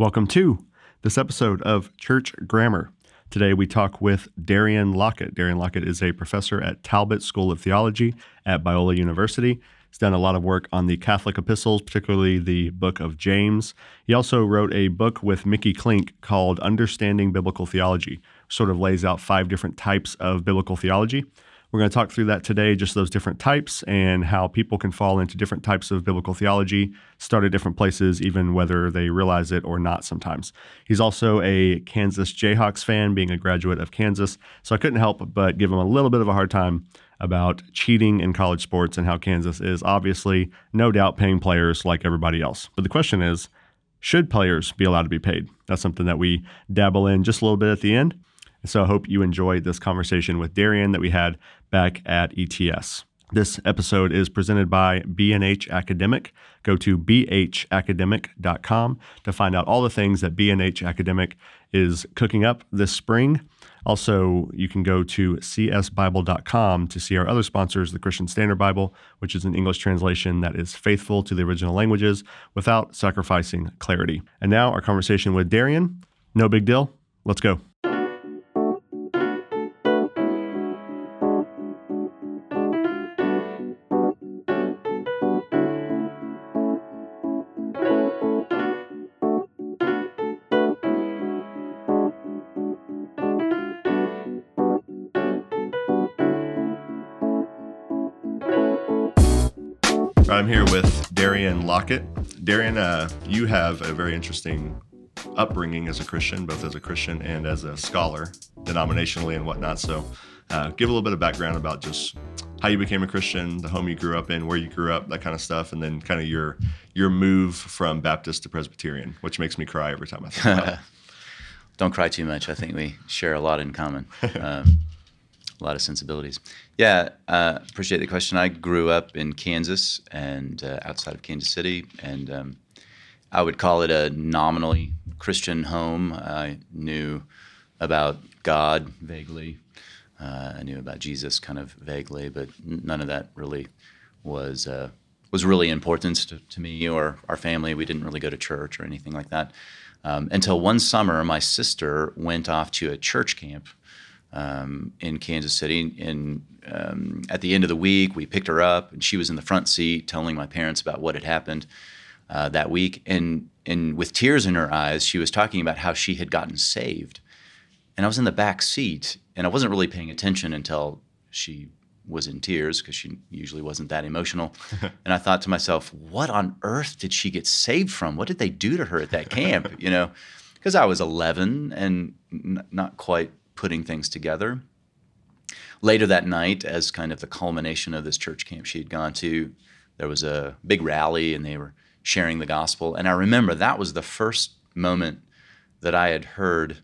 Welcome to this episode of Church Grammar. Today we talk with Darian Lockett. Darian Lockett is a professor at Talbot School of Theology at Biola University. He's done a lot of work on the Catholic epistles, particularly the book of James. He also wrote a book with Mickey Klink called Understanding Biblical Theology, sort of lays out five different types of biblical theology. We're going to talk through that today, just those different types and how people can fall into different types of biblical theology, start at different places, even whether they realize it or not sometimes. He's also a Kansas Jayhawks fan, being a graduate of Kansas. So I couldn't help but give him a little bit of a hard time about cheating in college sports and how Kansas is obviously, no doubt, paying players like everybody else. But the question is, should players be allowed to be paid? That's something that we dabble in just a little bit at the end. So I hope you enjoyed this conversation with Darian that we had back at ETS. This episode is presented by B&H Academic. Go to bhacademic.com to find out all the things that B&H Academic is cooking up this spring. Also, you can go to csbible.com to see our other sponsors, the Christian Standard Bible, which is an English translation that is faithful to the original languages without sacrificing clarity. And now, our conversation with Darian. No big deal. Let's go. Darian Darian, uh, you have a very interesting upbringing as a Christian, both as a Christian and as a scholar, denominationally and whatnot. So, uh, give a little bit of background about just how you became a Christian, the home you grew up in, where you grew up, that kind of stuff, and then kind of your your move from Baptist to Presbyterian, which makes me cry every time I think about it. Don't cry too much. I think we share a lot in common. Um, a lot of sensibilities. Yeah, uh, appreciate the question. I grew up in Kansas and uh, outside of Kansas City, and um, I would call it a nominally Christian home. I knew about God vaguely. Uh, I knew about Jesus kind of vaguely, but none of that really was uh, was really important to, to, me or our family. We didn't really go to church or anything like that. Um, until one summer, my sister went off to a church camp um, in Kansas City. And um, at the end of the week, we picked her up, and she was in the front seat telling my parents about what had happened uh, that week. And and with tears in her eyes, she was talking about how she had gotten saved. And I was in the back seat, and I wasn't really paying attention until she was in tears because she usually wasn't that emotional. and I thought to myself, what on earth did she get saved from? What did they do to her at that camp? You know, because I was 11 and n- not quite putting things together. Later that night, as kind of the culmination of this church camp she had gone to, there was a big rally and they were sharing the gospel. And I remember that was the first moment that I had heard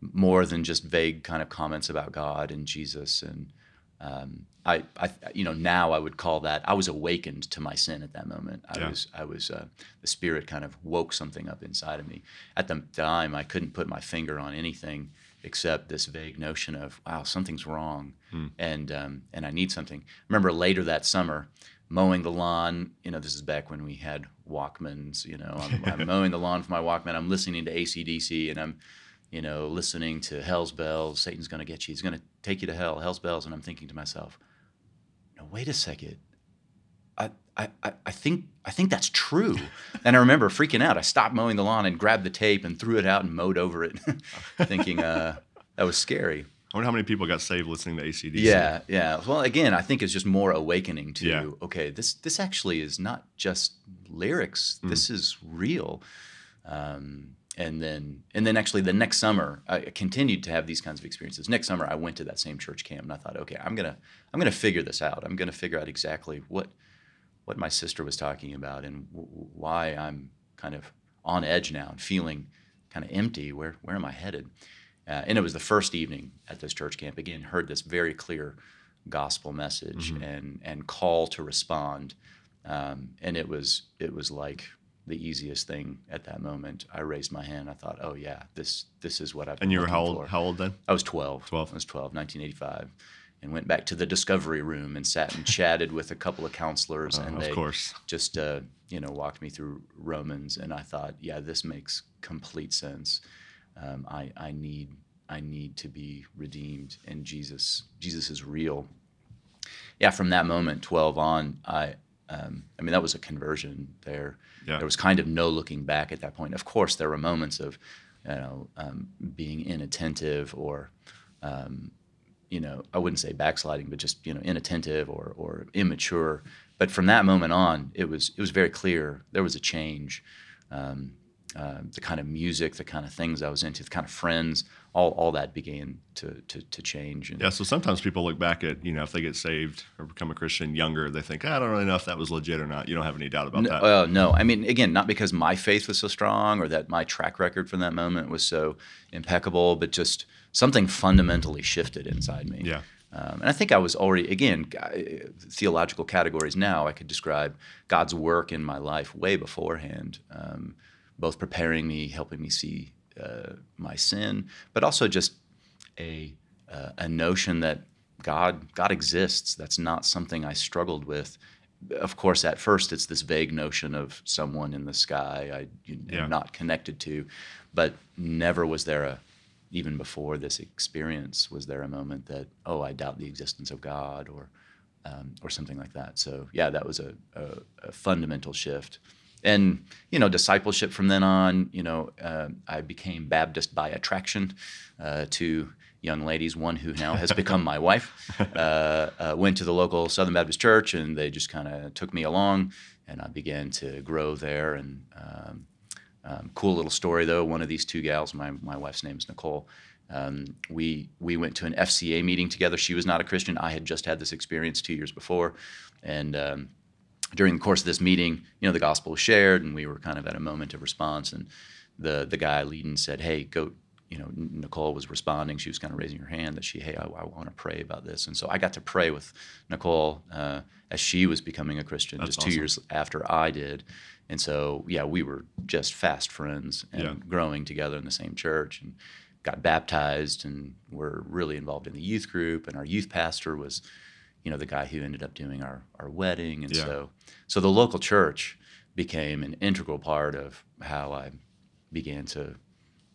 more than just vague kind of comments about God and Jesus. And um, I, I, you know, now I would call that I was awakened to my sin at that moment. I yeah. was, I was, uh, the Spirit kind of woke something up inside of me. At the time, I couldn't put my finger on anything except this vague notion of wow something's wrong hmm. and um, and I need something. Remember later that summer mowing the lawn. You know this is back when we had Walkmans. You know I'm, I'm mowing the lawn for my Walkman. I'm listening to ACDC and I'm you know listening to Hell's Bells. Satan's going to get you. He's going to take you to hell. Hell's Bells. And I'm thinking to myself, no wait a second. I, I, I think I think that's true. and I remember freaking out. I stopped mowing the lawn and grabbed the tape and threw it out and mowed over it, thinking uh, that was scary. I wonder how many people got saved listening to ACDC. Yeah, yeah. Well, again, I think it's just more awakening to yeah. okay, this this actually is not just lyrics. Mm. This is real. Um, and then and then actually the next summer I continued to have these kinds of experiences. Next summer I went to that same church camp and I thought, okay, I'm gonna I'm gonna figure this out. I'm gonna figure out exactly what what my sister was talking about and w- why I'm kind of on edge now and feeling kind of empty. Where where am I headed? Uh, and it was the first evening at this church camp. Again, heard this very clear gospel message mm-hmm. and and call to respond. Um, and it was it was like the easiest thing at that moment. I raised my hand. I thought, oh yeah, this this is what I've. And you were how old? For. How old then? I was twelve. Twelve. I was 12, 1985 and went back to the discovery room and sat and chatted with a couple of counselors, Uh, and of they course. just uh, you know walked me through Romans, and I thought, yeah, this makes complete sense. Um, I I need I need to be redeemed, and Jesus Jesus is real. Yeah, from that moment, twelve on, I um, I mean that was a conversion there. Yeah. There was kind of no looking back at that point. Of course, there were moments of you know um, being inattentive or um, you know, I wouldn't say backsliding, but just you know, inattentive or or immature. But from that moment on, it was it was very clear there was a change. Um, uh, the kind of music, the kind of things I was into, the kind of friends, all all that began to to, to change. And Yeah, so sometimes people look back at, you know, if they get saved or become a Christian younger, they think, I don't really know if that was legit or not. You don't have any doubt about No, that. uh, no, I mean, again, not because my faith was so strong or that my track record from that moment was so impeccable, but just something fundamentally shifted inside me. Yeah. Um, and I think I was already, again, theological categories now, I could describe God's work in my life way beforehand, um, both preparing me, helping me see uh, my sin, but also just a, uh, a notion that God, God exists. That's not something I struggled with. Of course, at first, it's this vague notion of someone in the sky I know, Yeah. am not connected to, but never was there a, even before this experience, was there a moment that, oh, I doubt the existence of God or, um, or something like that. So, yeah, that was a, a, a fundamental shift. And, you know, discipleship from then on, you know, uh, I became Baptist by attraction uh, to young ladies, one who now has become my wife. Uh, uh, went to the local Southern Baptist church and they just kind of took me along and I began to grow there and, um, um, cool little story though. One of these two gals, my, my wife's name is Nicole. Um, we we went to an FCA meeting together. She was not a Christian. I had just had this experience two years before, and um, during the course of this meeting, you know, the gospel was shared, and we were kind of at a moment of response. And the the guy leading said, "Hey, go." You know, Nicole was responding. She was kind of raising her hand that she, hey, I, I want to pray about this. And so I got to pray with Nicole uh, as she was becoming a Christian, That's just two years after I did. And so, yeah, we were just fast friends and Yeah. growing together in the same church and got baptized and were really involved in the youth group. And our youth pastor was, you know, the guy who ended up doing our, our wedding. And Yeah. so, so the local church became an integral part of how I began to,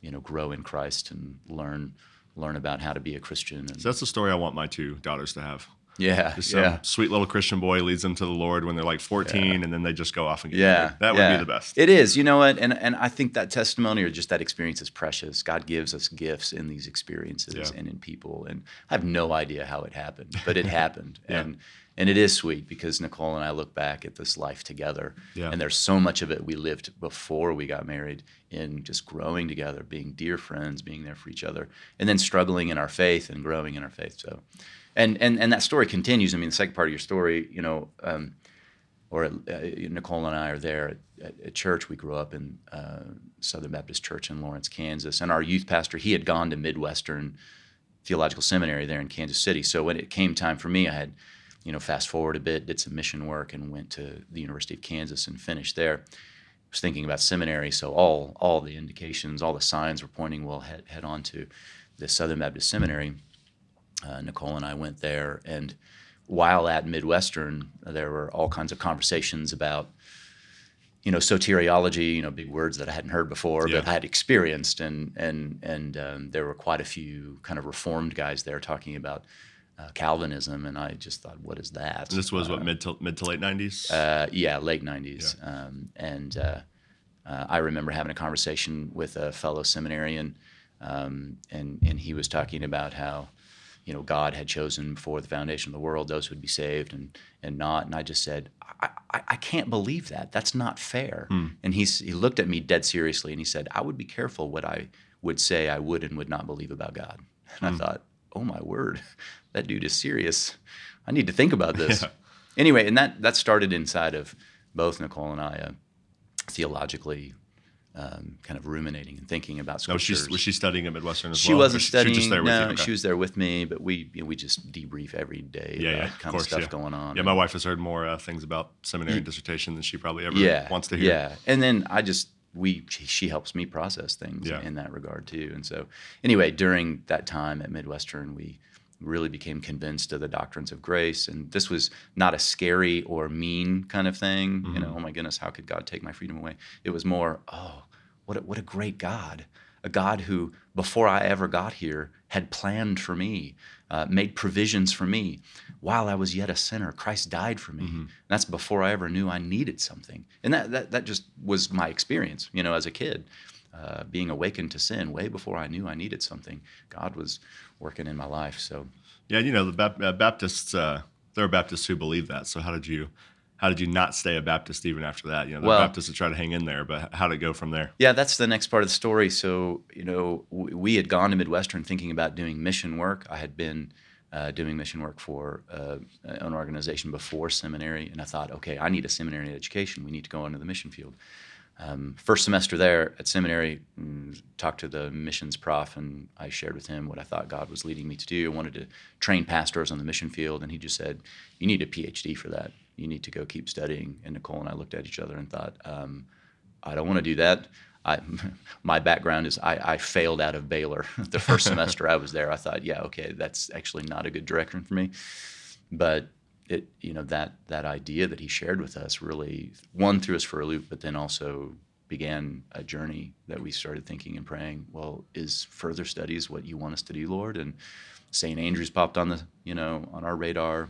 you know, grow in Christ and learn learn about how to be a Christian. And, So that's the story I want my two daughters to have. Yeah, Just some yeah. sweet little Christian boy leads them to the Lord when they're like 14 and then they just go off and get Yeah, married. That would be the best. It is, you know what, and and I think that testimony or just that experience is precious. God gives us gifts in these experiences Yeah. and in people, and I have no idea how it happened, but it happened, Yeah. and and it is sweet because Nicole and I look back at this life together, Yeah. and there's so much of it we lived before we got married in just growing together, being dear friends, being there for each other, and then struggling in our faith and growing in our faith. So. And, and, and that story continues. I mean, the second part of your story, you know, um, or uh, Nicole and I are there at, at, at church. We grew up in uh, Southern Baptist Church in Lawrence, Kansas, and our youth pastor he had gone to Midwestern Theological Seminary there in Kansas City. So when it came time for me, I had, you know, fast forward a bit, did some mission work, and went to the University of Kansas and finished there. Was thinking about seminary, so all all the indications, all the signs were pointing well head head on to the Southern Baptist Seminary. Uh, Nicole and I went there, and while at Midwestern, there were all kinds of conversations about, you know, soteriology, you know, big words that I hadn't heard before, Yeah. but I had experienced, and and and um, there were quite a few kind of reformed guys there talking about uh, Calvinism, and I just thought, what is that? This was what mid to mid to late 90s. Uh, yeah, late '90s, um, and uh, uh, I remember having a conversation with a fellow seminarian, um, and and he was talking about how, you know, God had chosen before the foundation of the world those who would be saved and and not, and I just said, I, I, I can't believe that. That's not fair. And he's he looked at me dead seriously, and he said, I would be careful what I would say I would and would not believe about God. And I thought, oh my word, that dude is serious. I need to think about this Yeah. anyway, and that that started inside of both Nicole and I, uh, theologically, um, kind of ruminating and thinking about no, was she, scriptures. was she studying at Midwestern as She well? Wasn't she- studying. She was just there with no, you. Okay. she was there with me, but we you know, we just debrief every day yeah, about yeah, kind of course, stuff yeah. going on. Yeah, my wife has heard more uh, things about seminary and dissertation than she probably ever yeah, wants to hear. Yeah, and then I just we she, she helps me process things in that regard too. And so anyway, during that time at Midwestern, we really became convinced of the doctrines of grace. And this was not a scary or mean kind of thing. You know, oh my goodness, how could God take my freedom away? It was more, oh, what a, what a great God. A God who, before I ever got here, had planned for me, uh, made provisions for me. While I was yet a sinner, Christ died for me. And that's before I ever knew I needed something. And that, that, that just was my experience, you know, as a kid. Uh, being awakened to sin way before I knew I needed something. God was working in my life. So Yeah, you know the uh, Baptists. Uh, there are Baptists who believe that. So how did you, how did you not stay a Baptist even after that? You know, the Well- Baptists that try to hang in there, but how did it go from there? Yeah, that's the next part of the story. So, you know, we had gone to Midwestern thinking about doing mission work. I had been uh, doing mission work for uh, an organization before seminary, and I thought, okay, I need a seminary education. We need to go into the mission field. Um, first semester there at seminary, mm, talked to the missions prof, and I shared with him what I thought God was leading me to do. I wanted to train pastors on the mission field, and he just said, "You need a PhD for that. You need to go keep studying." And Nicole and I looked at each other and thought, um, "I don't want to do that." I, my background is I, I failed out of Baylor the first semester I was there. I thought, yeah, okay, that's actually not a good direction for me. But it, you know, that that idea that he shared with us really one threw us for a loop, but then also began a journey that we started thinking and praying. Well, is further studies what you want us to do, Lord? And St. Andrews popped on the, you know, on our radar.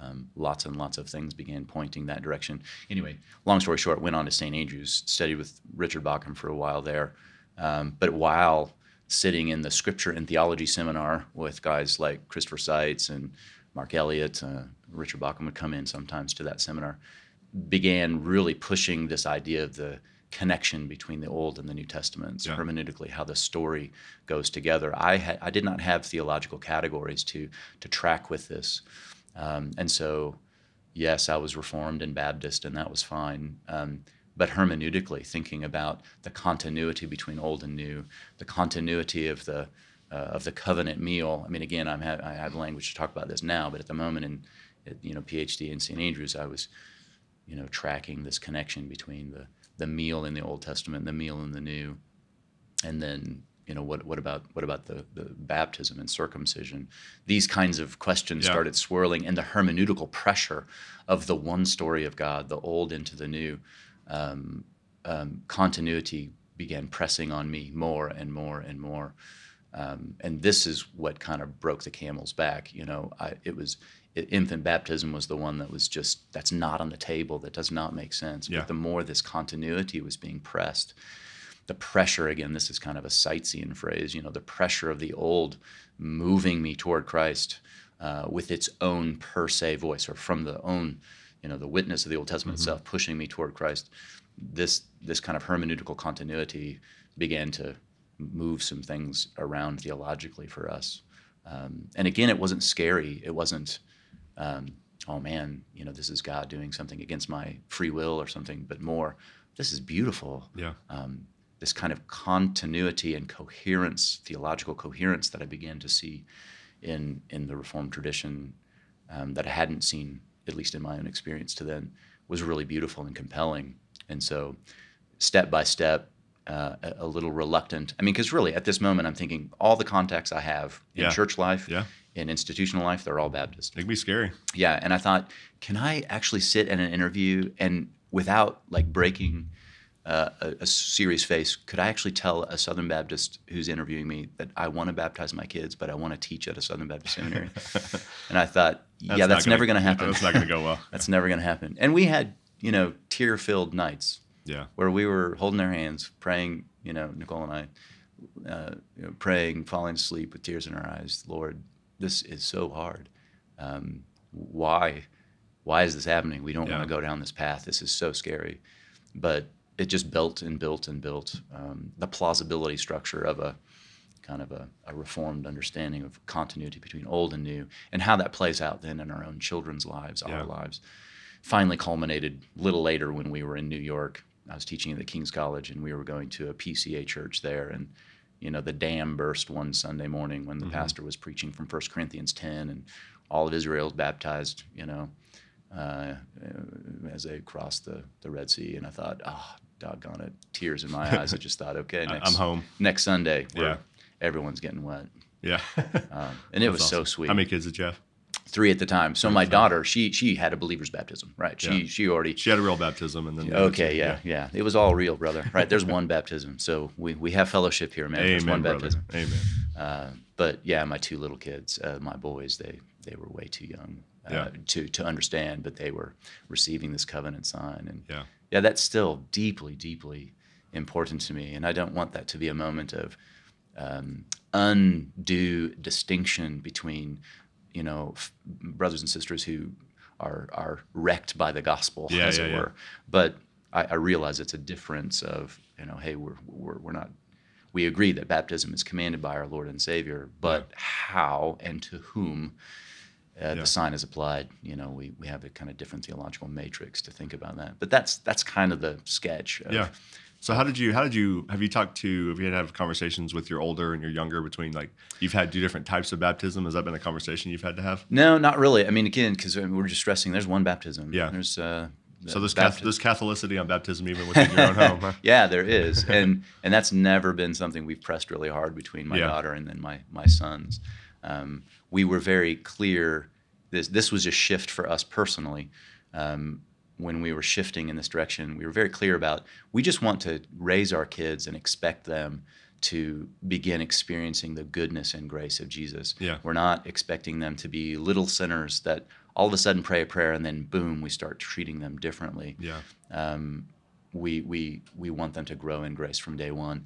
Um, lots and lots of things began pointing that direction. Anyway, long story short, went on to St. Andrews, studied with Richard Bauckham for a while there. Um, but while sitting in the scripture and theology seminar with guys like Christopher Seitz and Mark Elliott, uh, Richard Bauckham would come in sometimes to that seminar, began really pushing this idea of the connection between the Old and the New Testaments, Yeah. hermeneutically, how the story goes together. I, had, I did not have theological categories to, to track with this. Um, and so, yes, I was Reformed and Baptist, and that was fine. Um, but hermeneutically, thinking about the continuity between Old and New, the continuity of the uh, of the covenant meal. I mean, again, I'm ha- I have language to talk about this now, but at the moment, in at, you know PhD in St. Andrews, I was you know tracking this connection between the the meal in the Old Testament, the meal in the New, and then you know what what about what about the the baptism and circumcision these kinds of questions Yeah. started swirling and the hermeneutical pressure of the one story of god the old into the new um, um, continuity began pressing on me more and more and more um, and this is what kind of broke the camel's back you know? I, it was it, infant baptism was the one that was just that's not on the table. That does not make sense. Yeah. but the more this continuity was being pressed the pressure again this is kind of a Seitzian phrase you know the pressure of the old moving me toward christ uh, with its own per se voice or from the own you know the witness of the old testament itself pushing me toward christ this this kind of hermeneutical continuity began to move some things around theologically for us um, and again it wasn't scary it wasn't um, oh man you know this is god doing something against my free will or something but more this is beautiful Yeah. um, this kind of continuity and coherence, theological coherence that I began to see in in the Reformed tradition um, that I hadn't seen, at least in my own experience to then, was really beautiful and compelling. And so, step by step, uh, a, little reluctant. I mean, because really at this moment, I'm thinking all the contacts I have in Yeah. church life, Yeah. in institutional life, they're all Baptist. It can be scary. Yeah, and I thought, can I actually sit in an interview and without like breaking uh, a, a serious face, could I actually tell a Southern Baptist who's interviewing me that I want to baptize my kids, but I want to teach at a Southern Baptist seminary? and I thought, yeah, that's gonna- never going to happen. That's not going to go well. that's never going to happen. And we had, you know, tear-filled nights Yeah. where we were holding their hands, praying. You know, Nicole and I, uh, you know, praying, falling asleep with tears in our eyes. Lord, this is so hard. Um, why, why is this happening? We don't Yeah. want to go down this path. This is so scary. But it just built and built and built um, the plausibility structure of a kind of a, a reformed understanding of continuity between old and new, and how that plays out then in our own children's lives, Yeah. our lives finally culminated a little later when we were in New York. I was teaching at the King's College, and we were going to a PCA church there, and you know the dam burst one Sunday morning when the pastor was preaching from 1 Corinthians 10, and all of Israel was baptized. You know, uh, as they crossed the, the Red Sea, and I thought, oh, doggone it, tears in my eyes. I just thought, okay, next, I'm home. next Sunday, Yeah. everyone's getting wet. Yeah. um, and it was That's so sweet. How many kids did you have? Three at the time. So my daughter, she she had a believer's baptism, right? She Yeah. she already She had a real baptism, and then Okay, two- yeah, yeah. It was all real, brother. Right? There's one baptism. So we, we have fellowship here, man. There's Amen, one brother. baptism. Amen. Uh, but yeah, my two little kids, uh, my boys, they they were way too young uh, Yeah. to to understand, but they were receiving this covenant sign, and Yeah. yeah, that's still deeply, deeply important to me, and I don't want that to be a moment of um, undue distinction between, you know, f- brothers and sisters who are are wrecked by the gospel, Yeah, as yeah, it were. But I, I realize it's a difference of, you know, hey, we're we're we're not. We agree that baptism is commanded by our Lord and Savior, but how and to whom uh, the sign is applied. You know, we, we have a kind of different theological matrix to think about that. But that's that's kind of the sketch. Of, Yeah. So how did you how did you have you talked to have you had to have conversations with your older and your younger between like you've had two different types of baptism? Has that been a conversation you've had to have? No, not really. I mean, again, because we're just stressing. There's one baptism. Yeah. There's uh, So there's bapti- cath- there's Catholicity on baptism even within your own home. Huh? yeah, there is, and and that's never been something we've pressed really hard between my Yeah. daughter and then my my sons. Um, we were very clear. This this was a shift for us personally. Um, when we were shifting in this direction, we were very clear about we just want to raise our kids and expect them to begin experiencing the goodness and grace of Jesus. Yeah. We're not expecting them to be little sinners that all of a sudden pray a prayer and then boom, we start treating them differently Yeah. um, we we we want them to grow in grace from day one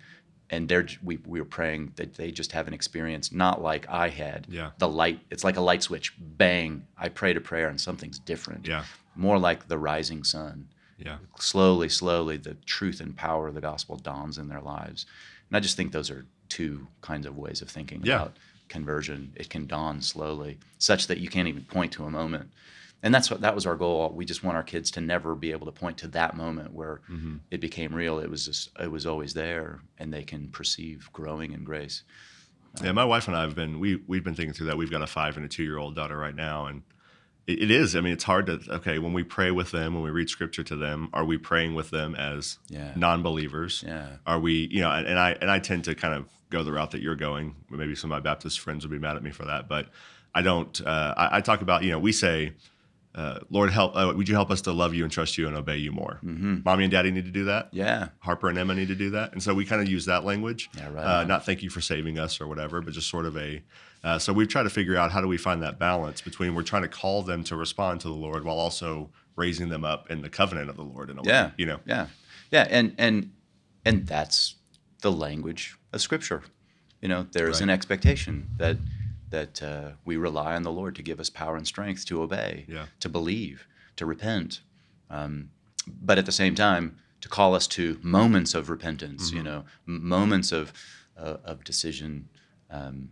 and they're we, we were praying that they just have an experience not like i had Yeah. the light it's like a light switch bang i prayed a prayer and something's different Yeah. More like the rising sun Yeah. slowly slowly the truth and power of the gospel dawns in their lives and i just think those are two kinds of ways of thinking Yeah. about conversion it can dawn slowly such that you can't even point to a moment and that's what that was our goal we just want our kids to never be able to point to that moment where Mm-hmm. it became real it was just it was always there and they can perceive growing in grace Yeah, my wife and I have been we we've been thinking through that. We've got a five and a two year old daughter right now, and it, is. I mean, it's hard to okay when we pray with them, when we read scripture to them, are we praying with them as Yeah. non-believers? yeah Are we, you know, and, and I and I tend to kind of go the route that you're going. Maybe some of my Baptist friends would be mad at me for that, but I don't. Uh, I, I talk about, you know, we say, uh, Lord, help. Uh, would you help us to love you and trust you and obey you more? Mm-hmm. Mommy and Daddy need to do that. yeah Harper and Emma need to do that, and so we kind of use that language. Yeah, right Uh, not thank you for saving us or whatever, but just sort of a. Uh, so we've tried to figure out how do we find that balance between we're trying to call them to respond to the Lord while also raising them up in the covenant of the Lord in a yeah way. You know. yeah yeah and and and that's the language of scripture you know there is Right. an expectation that that uh, we rely on the lord to give us power and strength to obey Yeah. to believe to repent um, but at the same time to call us to moments of repentance Mm-hmm. you know m- moments of uh, of decision um,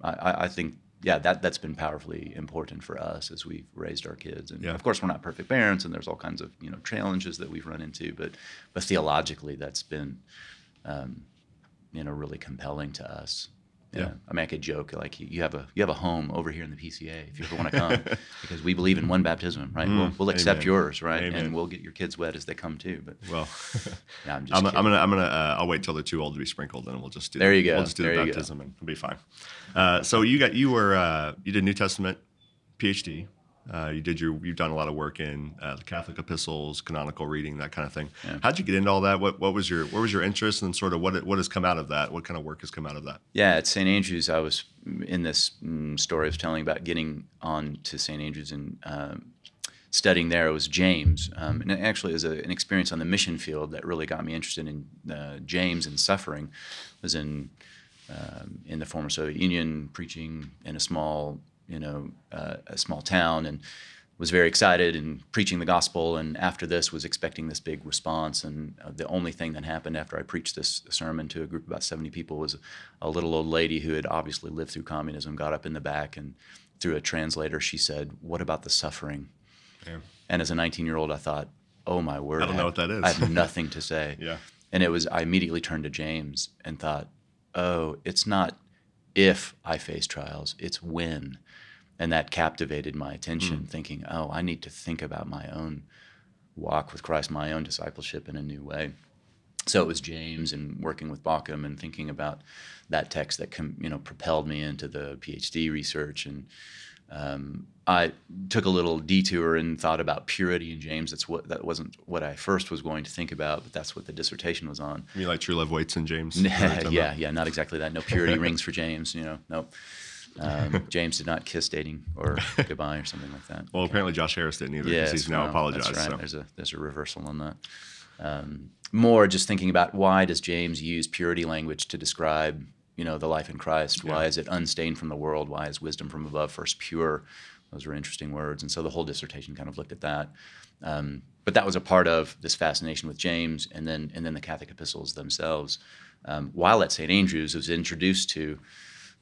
I, I I think yeah that that's been powerfully important for us as we've raised our kids and Yeah. of course we're not perfect parents and there's all kinds of you know challenges that we've run into but but theologically that's been um, you know really compelling to us Yeah. I mean, I could joke like you have a you have a home over here in the PCA if you ever want to come, because we believe in one baptism, right? we'll, we'll accept Mm, amen. yours, right? Amen. And we'll get your kids wet as they come too. But Well, yeah, I'm just I'm. I'm gonna I'm gonna uh, I'll wait till they're too old to be sprinkled, and we'll just do There you go. We'll just do There the you go. baptism, and it'll be fine. Uh, so you got you were uh, you did New Testament PhD. Uh, you did your you've done a lot of work in uh, the Catholic epistles, canonical reading, that kind of thing. Yeah. How'd you get into all that? What what was your where was your interest, and sort of what what has come out of that? What kind of work has come out of that? Yeah, at St. Andrews, I was in this mm, story I was telling about getting on to St. Andrews and um, studying there. It was James, um, and it actually it was a, an experience on the mission field that really got me interested in uh, James and suffering. I was in um, in the former Soviet Union, preaching in a small, you know, uh, a small town, and was very excited and preaching the gospel. And after this, was expecting this big response. And uh, the only thing that happened after I preached this sermon to a group of about 70 people was a little old lady who had obviously lived through communism got up in the back and through a translator she said, "What about the suffering?" Yeah. And as a 19 year old, I thought, "Oh my word! I don't know what that is." I have nothing to say." Yeah. And it was I immediately turned to James and thought, "Oh, it's not if I face trials, it's when." And that captivated my attention, thinking, "Oh, I need to think about my own walk with Christ, my own discipleship in a new way." so it was James and working with Bauckham and thinking about that text that com, you know propelled me into the PhD research and um, I took a little detour and thought about purity in James. That's what that wasn't what I first was going to think about, but that's what the dissertation was on. You like true love waits in James? yeah, yeah, not exactly that. No purity rings for James. You know, nope. Um, James did not kiss dating or goodbye or something like that. Well, apparently Josh Harris didn't either because he's now well, apologized. That's right. So. There's a there's a reversal on that. Um, more just thinking about why does James use purity language to describe you know the life in Christ? Why Yeah. is it unstained from the world? Why is wisdom from above first pure? Those are interesting words, and so the whole dissertation kind of looked at that. Um, but that was a part of this fascination with James, and then and then the Catholic epistles themselves. Um, while at St. Andrews, was introduced to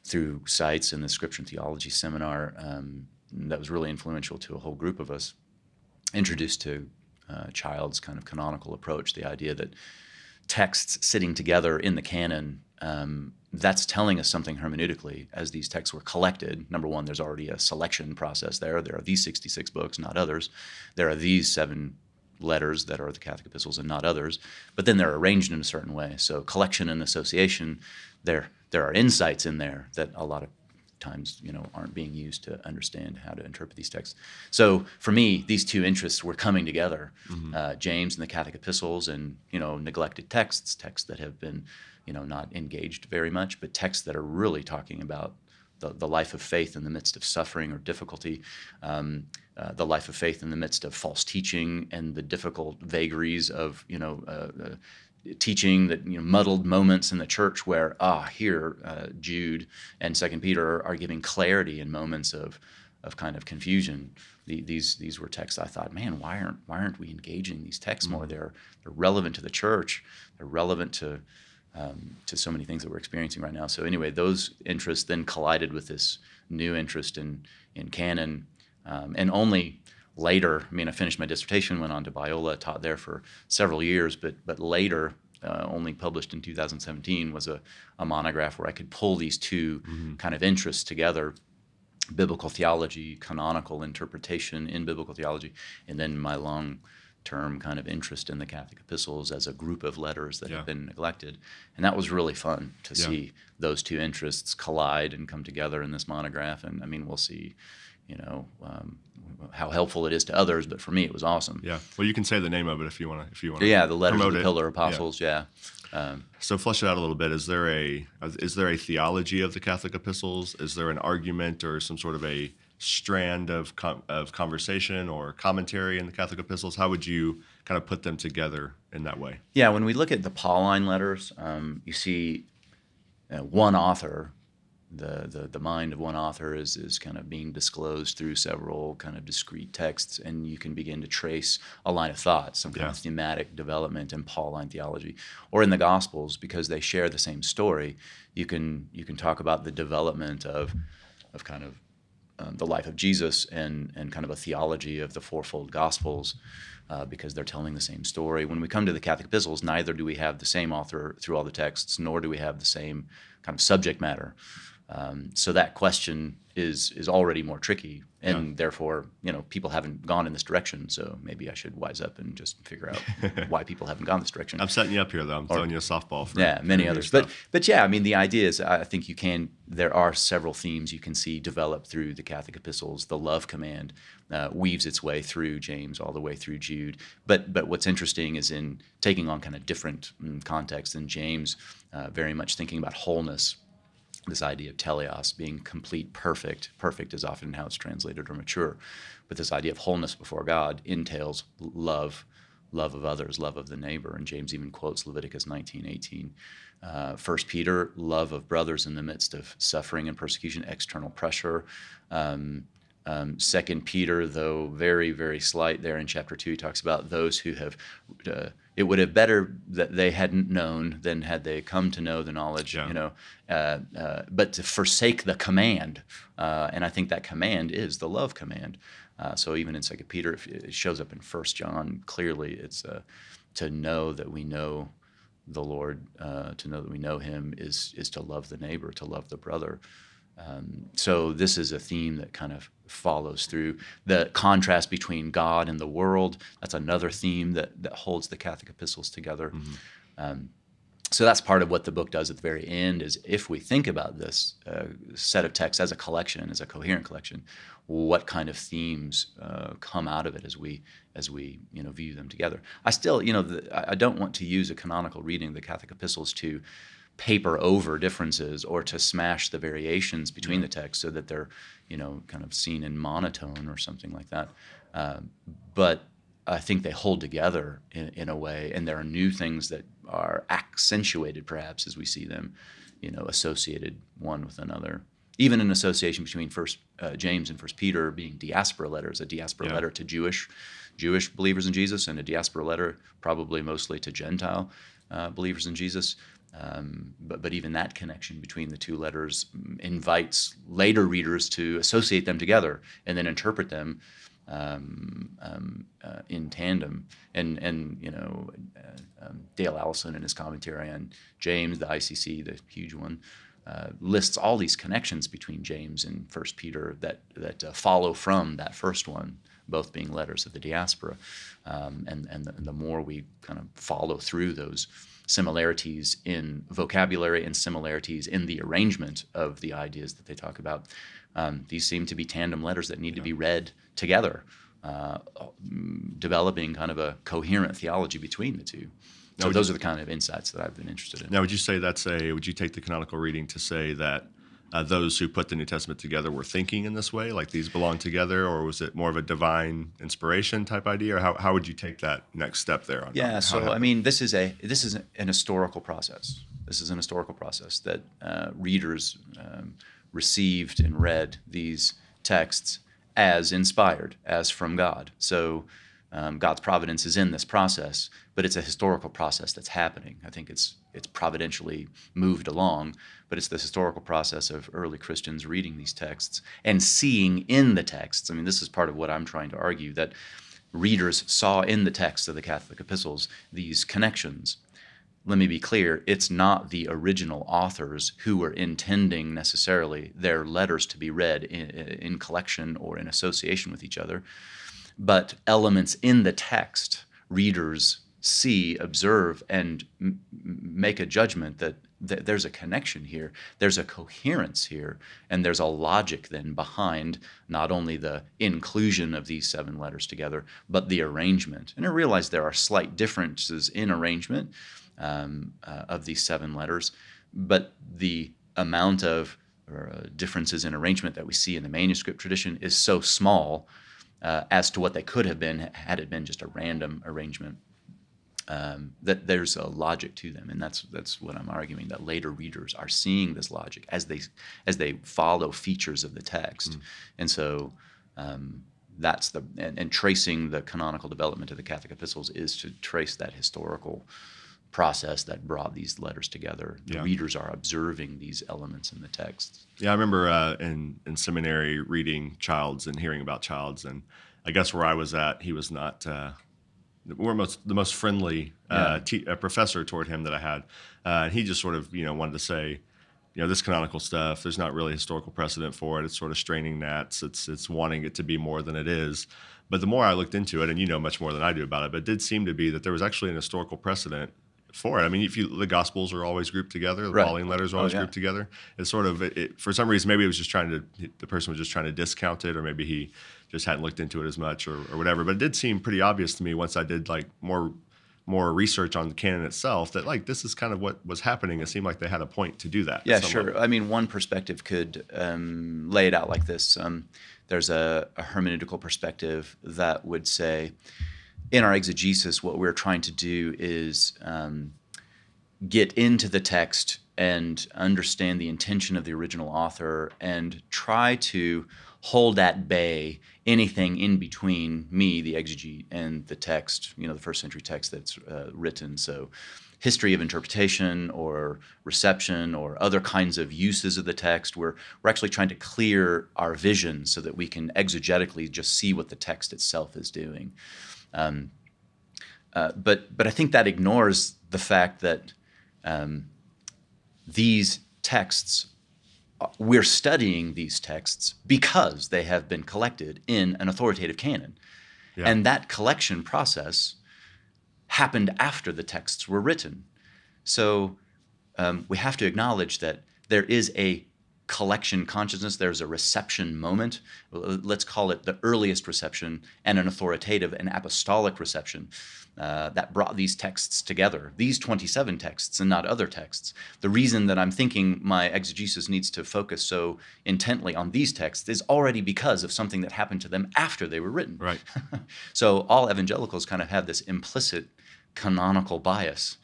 through Seitz in the Scripture and Theology seminar um, that was really influential to a whole group of us. Introduced to uh, Childs' kind of canonical approach, the idea that texts sitting together in the canon, um, that's telling us something hermeneutically as these texts were collected. Number one, there's already a selection process there. There are these 66 books, not others. There are these seven letters that are the Catholic epistles and not others. But then they're arranged in a certain way. So collection and association, there there are insights in there that a lot of times you know aren't being used to understand how to interpret these texts. So for me, these two interests were coming together: uh, James and the Catholic epistles, and you know neglected texts, texts that have been you know not engaged very much, but texts that are really talking about the, the life of faith in the midst of suffering or difficulty, um, uh, the life of faith in the midst of false teaching and the difficult vagaries of you know uh, uh, teaching that you know muddled moments in the church where ah here uh, Jude and Second Peter are giving clarity in moments of of kind of confusion. The, these these were texts I thought, man, why aren't why aren't we engaging these texts more? They're they're relevant to the church. They're relevant to um, to so many things that we're experiencing right now. So anyway, those interests then collided with this new interest in in canon, um, and only later. I mean, I finished my dissertation, went on to Biola, taught there for several years, but but later. Uh, only published in 2017 was a, a monograph where I could pull these 2 kind of interests together biblical theology, canonical interpretation in biblical theology, and then my long term kind of interest in the Catholic epistles as a group of letters that Yeah. have been neglected. And that was really fun to Yeah. see those two interests collide and come together in this monograph. And I mean, we'll see, you know, um, how helpful it is to others, but for me, it was awesome. Yeah. Well, you can say the name of it if you want to. If you want to. Yeah, the letters of the it. Pillar Yeah. Apostles, yeah. Um, So flesh it out a little bit. Is there a is there a theology of the Catholic epistles? Is there an argument or some sort of a strand of com- of conversation or commentary in the Catholic epistles? How would you kind of put them together in that way? Yeah, when we look at the Pauline letters, um, you see uh, one author, the, the the mind of one author is is kind of being disclosed through several kind of discrete texts, and you can begin to trace a line of thought, some kind Yeah. of thematic development in Pauline theology, or in the Gospels because they share the same story. You can you can talk about the development of of kind of um, the life of Jesus and and kind of a theology of the fourfold Gospels, uh, because they're telling the same story. When we come to the Catholic epistles, neither do we have the same author through all the texts, nor do we have the same kind of subject matter. Um, so that question is is already more tricky, and therefore, you know, people haven't gone in this direction. So maybe I should wise up and just figure out why people haven't gone this direction. I'm setting you up here though. I'm throwing you a softball. For, Yeah, many others. But but yeah, I mean the idea is I think you can there are several themes you can see develop through the Catholic epistles. The love command uh, weaves its way through James all the way through Jude. But but what's interesting is in taking on kind of different mm, contexts in James, uh, very much thinking about wholeness. This idea of teleios being complete, perfect. Perfect is often how it's translated or mature. But this idea of wholeness before God entails love, love of others, love of the neighbor. And James even quotes Leviticus 19, 18. Uh, First Peter, love of brothers in the midst of suffering and persecution, external pressure. Um, um, Second Peter, though very, very slight there in chapter two, he talks about those who have. Uh, it would have better that they hadn't known than had they come to know the knowledge. Yeah. You know, uh, uh, but to forsake the command, uh, and I think that command is the love command. Uh, so even in Second Peter, it shows up in First John clearly. It's uh, to know that we know the Lord, uh, to know that we know Him is is to love the neighbor, to love the brother. Um, so this is a theme that kind of follows through the contrast between God and the world. That's another theme that that holds the Catholic epistles together. Um, so that's part of what the book does at the very end is if we think about this uh, set of texts as a collection as a coherent collection what kind of themes uh, come out of it as we as we you know view them together i still you know the, i don't want to use a canonical reading of the catholic epistles to paper over differences or to smash the variations between the texts so that they're you know kind of seen in monotone or something like that uh, but I think they hold together in, in a way, and there are new things that are accentuated perhaps as we see them, you know, associated one with another. Even an association between First uh, James and First Peter being diaspora letters, a diaspora yeah. letter to Jewish Jewish believers in Jesus, and a diaspora letter probably mostly to Gentile uh, believers in Jesus. Um, but, but even that connection between the two letters invites later readers to associate them together and then interpret them um, um, uh, in tandem. And and you know, uh, um, Dale Allison in his commentary on James, the ICC, the huge one, uh, lists all these connections between James and First Peter that that uh, follow from that first one, both being letters of the diaspora. Um, and and the, and the more we kind of follow through those similarities in vocabulary and similarities in the arrangement of the ideas that they talk about. Um, these seem to be tandem letters that need yeah. to be read together, uh, developing kind of a coherent theology between the two. So those you, are the kind of insights that I've been interested in. Now, would you say that's a? Would you take the canonical reading to say that uh, those who put the New Testament together were thinking in this way, like these belong together, or was it more of a divine inspiration type idea, or how, how would you take that next step there? On yeah, so I mean, this is a this is an historical process. This is an historical process that uh, readers um, received and read these texts as inspired, as from God. So um, God's providence is in this process, but it's a historical process that's happening. I think it's it's providentially moved along, but it's this historical process of early Christians reading these texts and seeing in the texts. I mean, this is part of what I'm trying to argue that readers saw in the texts of the Catholic epistles these connections let me be clear, it's not the original authors who were intending necessarily their letters to be read in, in, collection or in association with each other, but elements in the text readers see, observe, and m- make a judgment that th- there's a connection here, there's a coherence here, and there's a logic then behind not only the inclusion of these seven letters together, but the arrangement. And I realize there are slight differences in arrangement um, uh, of these seven letters, but the amount of uh, differences in arrangement that we see in the manuscript tradition is so small uh, as to what they could have been had it been just a random arrangement. Um, that there's a logic to them, and that's that's what I'm arguing. That later readers are seeing this logic as they as they follow features of the text, mm. and so um, that's the and, and, tracing the canonical development of the Catholic epistles is to trace that historical process that brought these letters together. The yeah. readers are observing these elements in the text. Yeah, I remember uh, in in seminary reading Childs and hearing about Childs, and I guess where I was at, he was not. Uh, we're most the most friendly uh, yeah. professor toward him that I had, uh, and he just sort of you know wanted to say, you know, this canonical stuff. There's not really historical precedent for it. It's sort of straining gnats. It's it's wanting it to be more than it is. But the more I looked into it, and you know much more than I do about it, but it did seem to be that there was actually an historical precedent for it. I mean, if you the Gospels are always grouped together, the right. Pauline letters are oh, always oh, yeah. grouped together. It's sort of it, it, for some reason maybe it was just trying to the person was just trying to discount it, or maybe he just hadn't looked into it as much, or, or whatever. But it did seem pretty obvious to me once I did like more more research on the canon itself that like this is kind of what was happening. It seemed like they had a point to do that. Yeah, sure. Level. I mean, one perspective could um, lay it out like this. Um, there's a, a hermeneutical perspective that would say in our exegesis, what we're trying to do is um, get into the text and understand the intention of the original author and try to hold at bay anything in between me, the exegete, and the text, you know, the first century text that's uh, written. So, history of interpretation or reception or other kinds of uses of the text. We're, we're actually trying to clear our vision so that we can exegetically just see what the text itself is doing. Um, uh, but but I think that ignores the fact that um, these texts uh, we're studying these texts because they have been collected in an authoritative canon, yeah. and that collection process happened after the texts were written. So um, we have to acknowledge that there is a collection consciousness, there's a reception moment. Let's call it the earliest reception and an authoritative and apostolic reception uh, that brought these texts together, these 27 texts and not other texts. The reason that I'm thinking my exegesis needs to focus so intently on these texts is already because of something that happened to them after they were written. Right. so all evangelicals kind of have this implicit canonical bias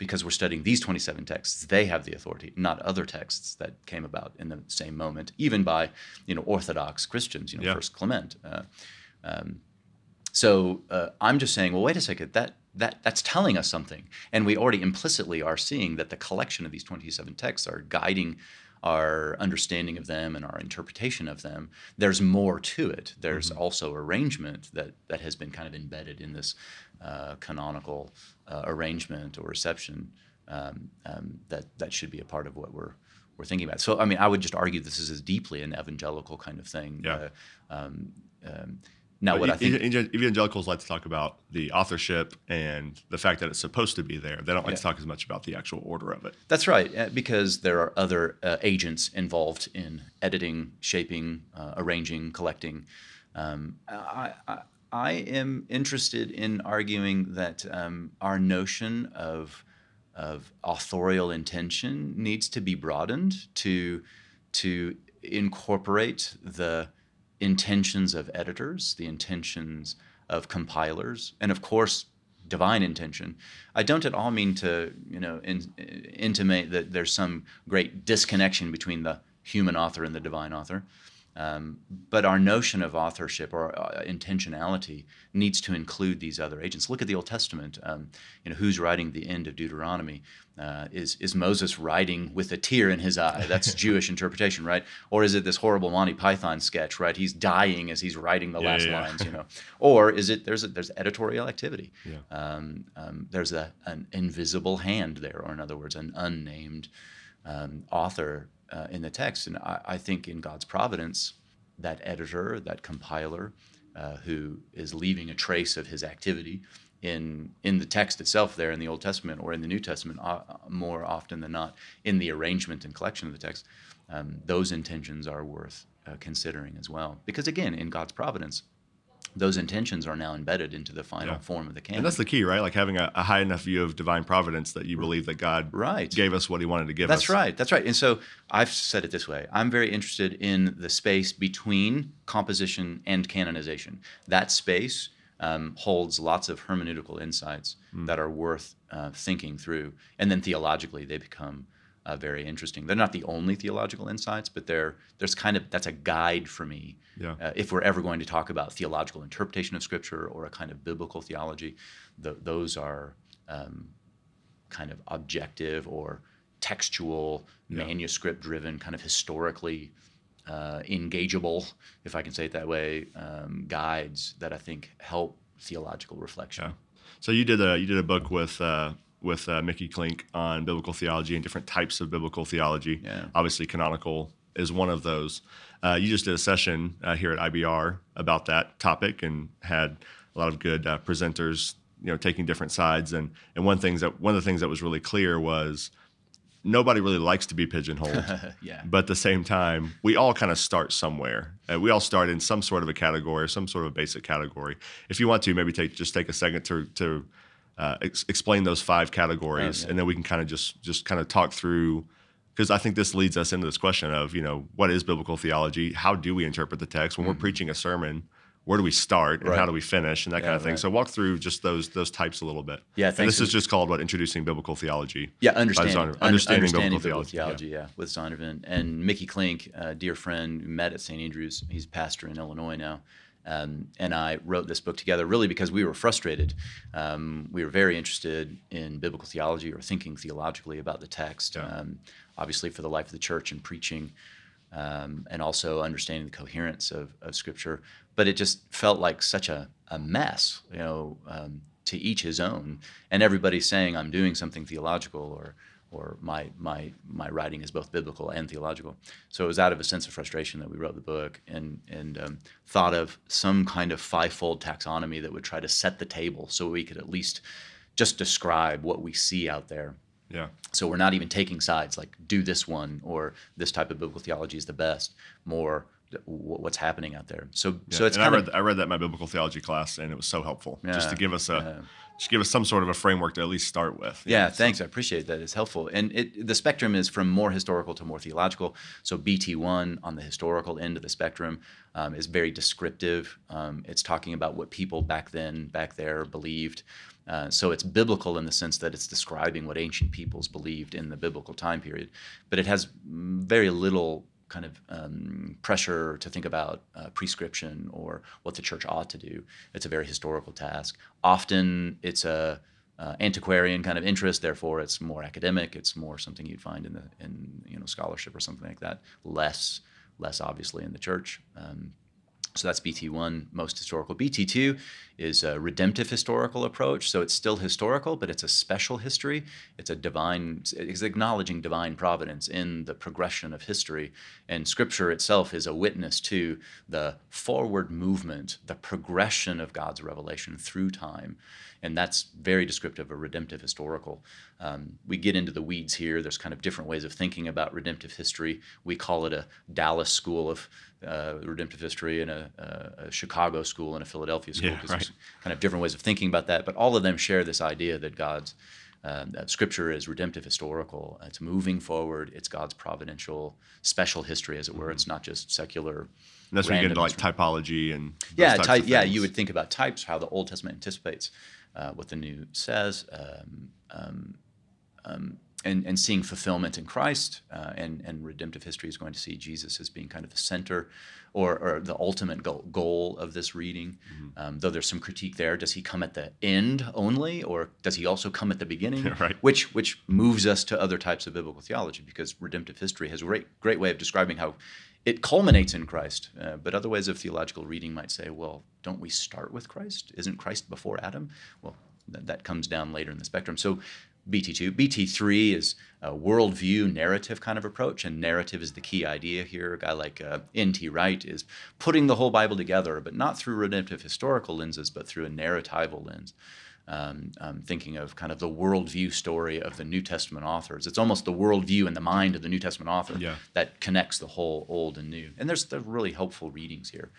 because we're studying these 27 texts, they have the authority, not other texts that came about in the same moment, even by you know Orthodox Christians, you know, Yeah. First Clement. Uh, um, so uh, I'm just saying, well, wait a second, that that that's telling us something, and we already implicitly are seeing that the collection of these 27 texts are guiding our understanding of them and our interpretation of them. There's more to it. There's also arrangement that that has been kind of embedded in this uh, canonical uh, arrangement or reception um, um, that that should be a part of what we're we're thinking about. So I mean, I would just argue this is as deeply an evangelical kind of thing. Yeah. Uh, um, um, now, But what I think evangelicals like to talk about the authorship and the fact that it's supposed to be there. They don't like to talk as much about the actual order of it. That's right, uh, because there are other uh, agents involved in editing, shaping, uh, arranging, collecting. Um, I, I, I am interested in arguing that um, our notion of of authorial intention needs to be broadened to to incorporate the intentions of editors, the intentions of compilers, and of course divine intention. I don't at all mean to, you know, in, intimate that there's some great disconnection between the human author and the divine author. Um, but our notion of authorship or uh, intentionality needs to include these other agents. Look at the Old Testament. Um, you know, who's writing the end of Deuteronomy? Uh, is is Moses writing with a tear in his eye? That's Jewish interpretation, right? Or is it this horrible Monty Python sketch, right? He's dying as he's writing the Yeah, last yeah, lines, you know. Or is it there's a, there's editorial activity? Yeah. Um, um, there's a an invisible hand there, or in other words, an unnamed um, author uh, in the text. And I, I think in God's providence, that editor, that compiler, uh, who is leaving a trace of his activity in in the text itself, there in the Old Testament or in the New Testament, uh, more often than not, in the arrangement and collection of the text, um, those intentions are worth uh, considering as well. Because again, in God's providence, those intentions are now embedded into the final Yeah. form of the canon. And that's the key, right? Like having a, a high enough view of divine providence that you believe that God Right. gave us what he wanted to give That's us. That's right. That's right. And so I've said it this way I'm very interested in the space between composition and canonization. That space um, holds lots of hermeneutical insights that are worth uh, thinking through. And then theologically, they become uh, very interesting. They're not the only theological insights, but they're, there's kind of that's a guide for me. Yeah. Uh, if we're ever going to talk about theological interpretation of Scripture or a kind of biblical theology, th- those are um, kind of objective or textual, Yeah. manuscript driven, kind of historically uh, engageable, if I can say it that way, um, guides that I think help theological reflection. Yeah. So you did a you did a book with uh, with uh, Mickey Klink on biblical theology and different types of biblical theology. Yeah. Obviously, canonical is one of those. Uh, you just did a session uh, here at IBR about that topic and had a lot of good uh, presenters, you know, taking different sides. And and one things that one of the things that was really clear was nobody really likes to be pigeonholed. yeah. But at the same time, we all kind of start somewhere. Uh, we all start in some sort of a category, some sort of a basic category. If you want to, maybe take just take a second to to uh, ex- explain those five categories, yeah. and then we can kind of just just kind of talk through. Because I think this leads us into this question of you know what is biblical theology? How do we interpret the text when we're preaching a sermon? Where do we start and how Mm-hmm. Do we finish and that kind of thing? right. So walk through just those those types a little bit. Yeah, And this is just called what introducing biblical theology. Yeah, understanding, un- understanding understanding biblical biblical theology, theology. Yeah. with Zondervan and Mickey Klink, a dear friend, who met at St. Andrews. He's pastor in Illinois now, um, and I wrote this book together really because we were frustrated. Um, we were very interested in biblical theology or thinking theologically about the text. Yeah. Um, obviously, for the life of the church and preaching. Um, and also understanding the coherence of, of Scripture, but it just felt like such a, a mess, you know, um, to each his own, and everybody saying I'm doing something theological or or my my my writing is both biblical and theological. So it was out of a sense of frustration that we wrote the book and and um, thought of some kind of fivefold taxonomy that would try to set the table so we could at least just describe what we see out there. Yeah. So we're not even taking sides like do this one or this type of biblical theology is the best. More what's happening out there. So so it's and kind I of read I read that in my biblical theology class, and it was so helpful just to give us a yeah. Just give us some sort of a framework to at least start with. Yeah, know, so- thanks. I appreciate that. It's helpful. And it, the spectrum is from more historical to more theological. So BT1 on the historical end of the spectrum um, is very descriptive. Um, it's talking about what people back then, back there, believed. Uh, so it's biblical in the sense that it's describing what ancient peoples believed in the biblical time period. But it has very little kind of um, pressure to think about uh, prescription or what the church ought to do. It's a very historical task. Often it's a uh, antiquarian kind of interest. Therefore, it's more academic. It's more something you'd find in the in you know scholarship or something like that. Less less obviously in the church. Um, so that's BT1, most historical. BT2 is a redemptive historical approach. So it's still historical, but it's a special history. It's a divine, it's acknowledging divine providence in the progression of history. And scripture itself is a witness to the forward movement, the progression of God's revelation through time. And that's very descriptive of redemptive historical. Um, we get into the weeds here. There's kind of different ways of thinking about redemptive history. We call it a Dallas school of uh, redemptive history and a, a, a Chicago school and a Philadelphia school. Yeah, right. there's kind of different ways of thinking about that. But all of them share this idea that God's uh, that Scripture is redemptive historical. It's moving forward. It's God's providential, special history, as it were. It's not just secular. And that's when you get into like typology and Yeah, of yeah. You would think about types, how the Old Testament anticipates uh, what the New says, um, um, um, and and seeing fulfillment in Christ, uh, and and redemptive history is going to see Jesus as being kind of the center, or or the ultimate goal, goal of this reading. Mm-hmm. Um, though there's some critique there. Does he come at the end only, or does he also come at the beginning? Right. Which which moves us to other types of biblical theology because redemptive history has a great great way of describing how it culminates in Christ. Uh, but other ways of theological reading might say, well, don't we start with Christ? Isn't Christ before Adam? Well, th- that comes down later in the spectrum. So BT2. BT3 is a worldview narrative kind of approach, and narrative is the key idea here. A guy like uh, N.T. Wright is putting the whole Bible together, but not through redemptive historical lenses, but through a narratival lens. Um, um, thinking of kind of the worldview story of the New Testament authors. It's almost the worldview and the mind of the New Testament author Yeah. that connects the whole old and new. And there's, there's really helpful readings here.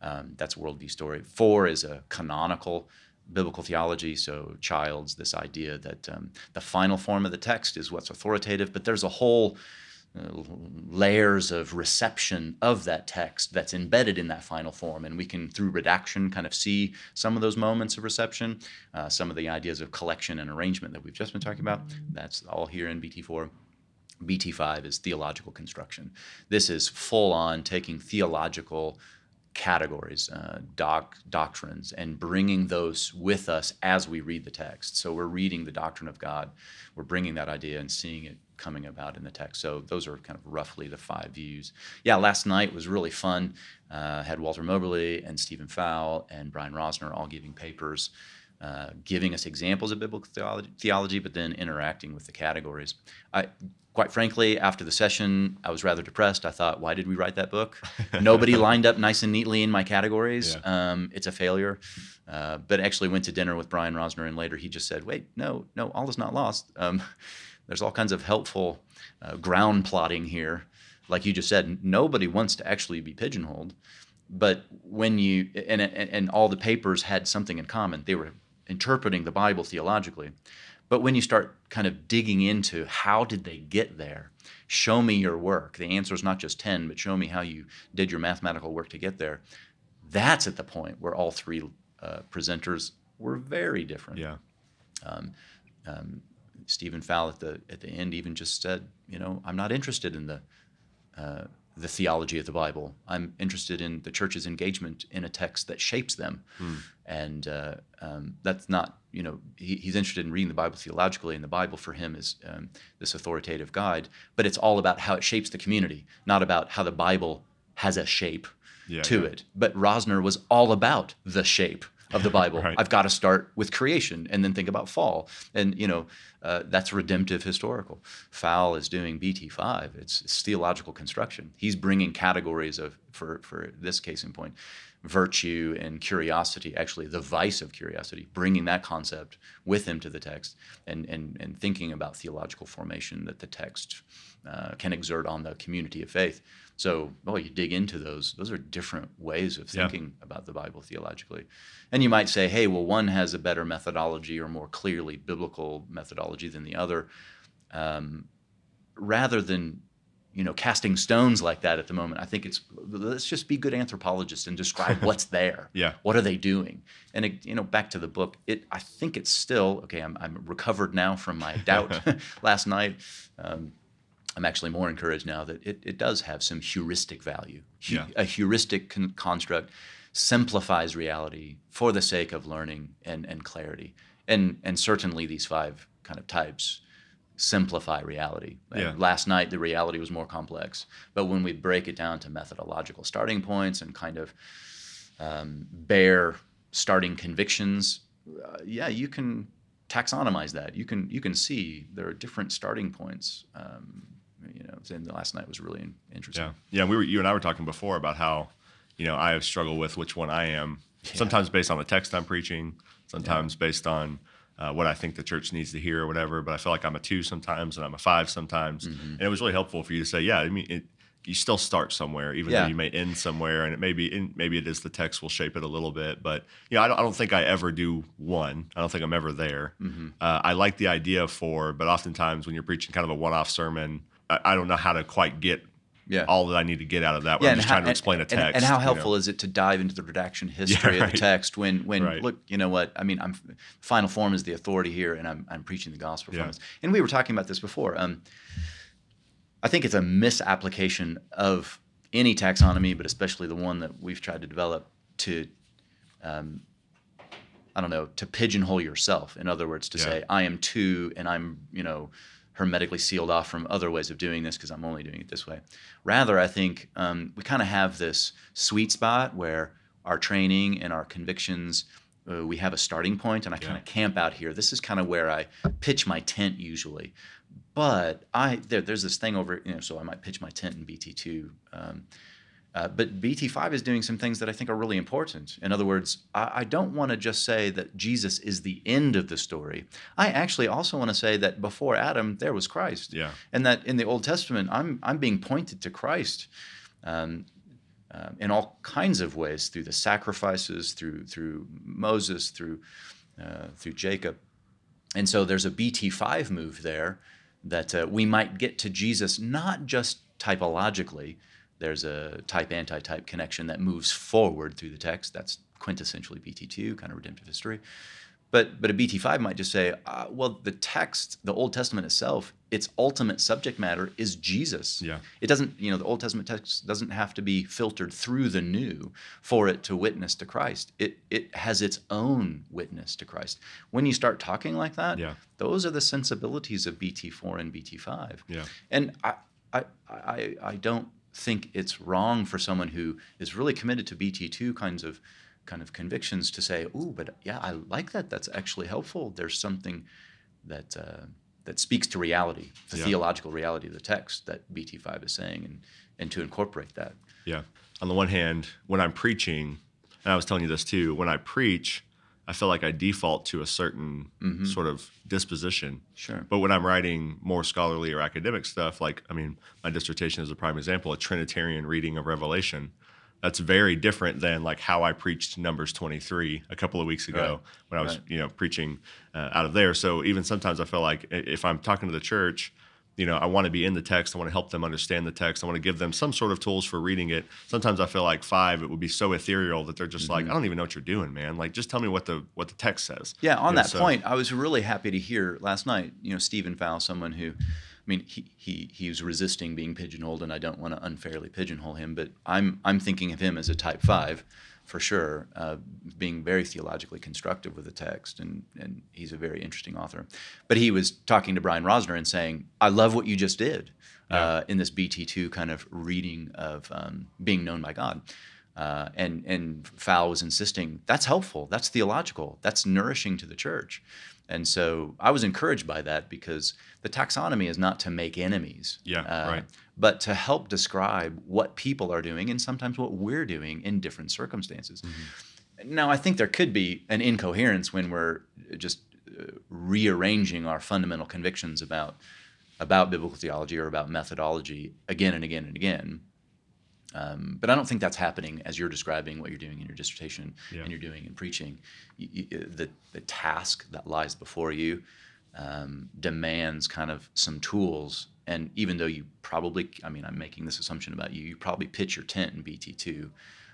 Um, that's worldview story. Four is a canonical biblical theology. So Childs, this idea that um, the final form of the text is what's authoritative, but there's a whole layers of reception of that text that's embedded in that final form. And we can, through redaction, kind of see some of those moments of reception, uh, some of the ideas of collection and arrangement that we've just been talking about. That's all here in BT4. BT5 is theological construction. This is full on taking theological categories, uh, doc, doctrines, and bringing those with us as we read the text. So we're reading the doctrine of God, we're bringing that idea and seeing it coming about in the text. So those are kind of roughly the five views. Yeah, last night was really fun. Uh, had Walter Moberly and Stephen Fowl and Brian Rosner all giving papers. Uh, giving us examples of biblical theology, theology, but then interacting with the categories. I, quite frankly, after the session, I was rather depressed. I thought, why did we write that book? Nobody lined up nice and neatly in my categories. Um, it's a failure. Uh, but actually went to dinner with Brian Rosner, and later he just said, wait, no, no, all is not lost. Um, there's all kinds of helpful uh, ground plotting here. Like you just said, nobody wants to actually be pigeonholed. But when you, and, and, and all the papers had something in common, they were interpreting the Bible theologically. But when you start kind of digging into how did they get there, show me your work. The answer is not just 10, but show me how you did your mathematical work to get there. That's at the point where all three uh, presenters were very different. Yeah. Stephen Fowl at the at the end even just said, you know, I'm not interested in the uh, the theology of the Bible. I'm interested in the church's engagement in a text that shapes them, and uh, um, that's not, you know, he, he's interested in reading the Bible theologically, and the Bible for him is um, this authoritative guide. But it's all about how it shapes the community, not about how the Bible has a shape Yeah, to yeah. it. But Rosner was all about the shape of the Bible. Right. I've got to start with creation and then think about fall. And, you know, uh, that's redemptive historical. Fowl is doing BT5. It's, it's theological construction. He's bringing categories of, for, for this case in point, virtue and curiosity, actually the vice of curiosity, bringing that concept with him to the text and, and, and thinking about theological formation that the text uh, can exert on the community of faith. So, well, you dig into those, those are different ways of Yeah. thinking about the Bible theologically. And you might say, hey, well, one has a better methodology or more clearly biblical methodology than the other. Um, rather than you know casting stones like that at the moment i think it's let's just be good anthropologists and describe what's there Yeah. what are they doing and it, you know back to the book it i think it's still okay i'm, I'm recovered now from my doubt last night um, i'm actually more encouraged now that it, it does have some heuristic value Hu- Yeah. a heuristic con- construct simplifies reality for the sake of learning and, and clarity and and certainly these five kind of types simplify reality. Yeah. Last night, the reality was more complex. But when we break it down to methodological starting points and kind of um, bare starting convictions, uh, yeah, you can taxonomize that. You can you can see there are different starting points. Um, you know, and the last night was really interesting. Yeah, yeah. We were you and I were talking before about how, you know, I have struggled with which one I am. Sometimes based on the text I'm preaching, sometimes based on uh, what I think the church needs to hear or whatever. But I feel like I'm a two sometimes and I'm a five sometimes. Mm-hmm. And it was really helpful for you to say, yeah. I mean, it, you still start somewhere, even Yeah. though you may end somewhere, and it may be in, maybe it is the text will shape it a little bit. But you know, I don't, I don't think I ever do one. I don't think I'm ever there. Mm-hmm. Uh, I like the idea for, but oftentimes when you're preaching kind of a one-off sermon, I, I don't know how to quite get Yeah. all that I need to get out of that. When I'm just how- trying to explain a and- text. And, how you know. helpful is it to dive into the redaction history of right. the text when, when Right. look, you know what? I mean, I'm final form is the authority here, and I'm, I'm preaching the gospel Yeah. from this. And we were talking about this before. Um, I think it's a misapplication of any taxonomy, but especially the one that we've tried to develop to, um, I don't know, to pigeonhole yourself. In other words, to Yeah. say I am two, and I'm you know hermetically sealed off from other ways of doing this because I'm only doing it this way. Rather, I think um, we kind of have this sweet spot where our training and our convictions. Uh, we have a starting point, and I kind Yeah. of camp out here. This is kind of where I pitch my tent usually. But I there, there's this thing over, you know, so I might pitch my tent in BT2. Um, uh, but BT5 is doing some things that I think are really important. In other words, I, I don't want to just say that Jesus is the end of the story. I actually also want to say that before Adam, there was Christ. Yeah. And that in the Old Testament, I'm, I'm being pointed to Christ um, uh, in all kinds of ways through the sacrifices, through, through Moses, through, uh, through Jacob. And so there's a BT5 move there that uh, we might get to Jesus not just typologically. There's a type anti type connection that moves forward through the text. That's quintessentially BT2, kind of redemptive history. But, but a BT5 might just say, uh, well, the text, the Old Testament itself, its ultimate subject matter is Jesus. Yeah. It doesn't, you know, the Old Testament text doesn't have to be filtered through the new for it to witness to Christ. It it has its own witness to Christ. When you start talking like that, Yeah. those are the sensibilities of BT4 and BT5. Yeah. And I, I, I, I don't think it's wrong for someone who is really committed to BT2 kinds of kind of convictions to say, "Ooh, but yeah, I like that. That's actually helpful. There's something that uh, that speaks to reality, the Yeah. theological reality of the text that BT5 is saying, and and to incorporate that." Yeah. On the one hand, when I'm preaching, and I was telling you this too, when I preach, I feel like I default to a certain sort of disposition. Sure. But when I'm writing more scholarly or academic stuff, like, I mean, my dissertation is a prime example, a Trinitarian reading of Revelation. That's very different than like how I preached Numbers 23 a couple of weeks ago Right. when I was, Right. you know, preaching uh, out of there. So even sometimes I feel like if I'm talking to the church, you know, I want to be in the text. I want to help them understand the text. I want to give them some sort of tools for reading it. Sometimes I feel like five, it would be so ethereal that they're just like, mm-hmm. I don't even know what you're doing, man. Like, just tell me what the what the text says. Yeah, on You know, that so- point, I was really happy to hear last night. You know, Stephen Fowl, someone who, I mean, he he he was resisting being pigeonholed, and I don't want to unfairly pigeonhole him, but I'm I'm thinking of him as a Type Five, for sure, uh, being very theologically constructive with the text, and and he's a very interesting author. But he was talking to Brian Rosner and saying, "I love what you just did uh, in this BT two kind of reading of um, being known by God." Uh, and and Fowl was insisting that's helpful, that's theological, that's nourishing to the church. And so I was encouraged by that because the taxonomy is not to make enemies, Yeah, uh, right. but to help describe what people are doing and sometimes what we're doing in different circumstances. Mm-hmm. Now, I think there could be an incoherence when we're just uh, rearranging our fundamental convictions about about biblical theology or about methodology again and again and again. Um, but I don't think that's happening as you're describing what you're doing in your dissertation Yeah. and you're doing in preaching. You, you, the, the task that lies before you um, demands kind of some tools. And even though you probably, I mean, I'm making this assumption about you, you probably pitch your tent in BT2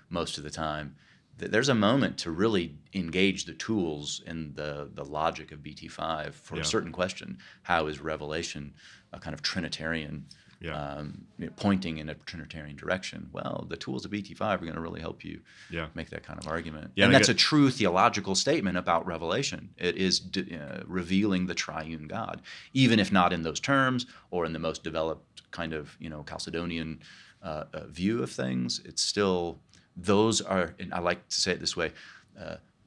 most of the time. There's a moment to really engage the tools in the, the logic of BT5 for Yeah. a certain question. How is Revelation a kind of Trinitarian Yeah. um, you know, pointing in a Trinitarian direction. Well, the tools of BT5 are going to really help you Yeah. make that kind of argument. Yeah, and and that's get- a true theological statement about Revelation. It is d- uh, revealing the triune God, even if not in those terms or in the most developed kind of you know Chalcedonian uh, uh, view of things. It's still those are, and I like to say it this way.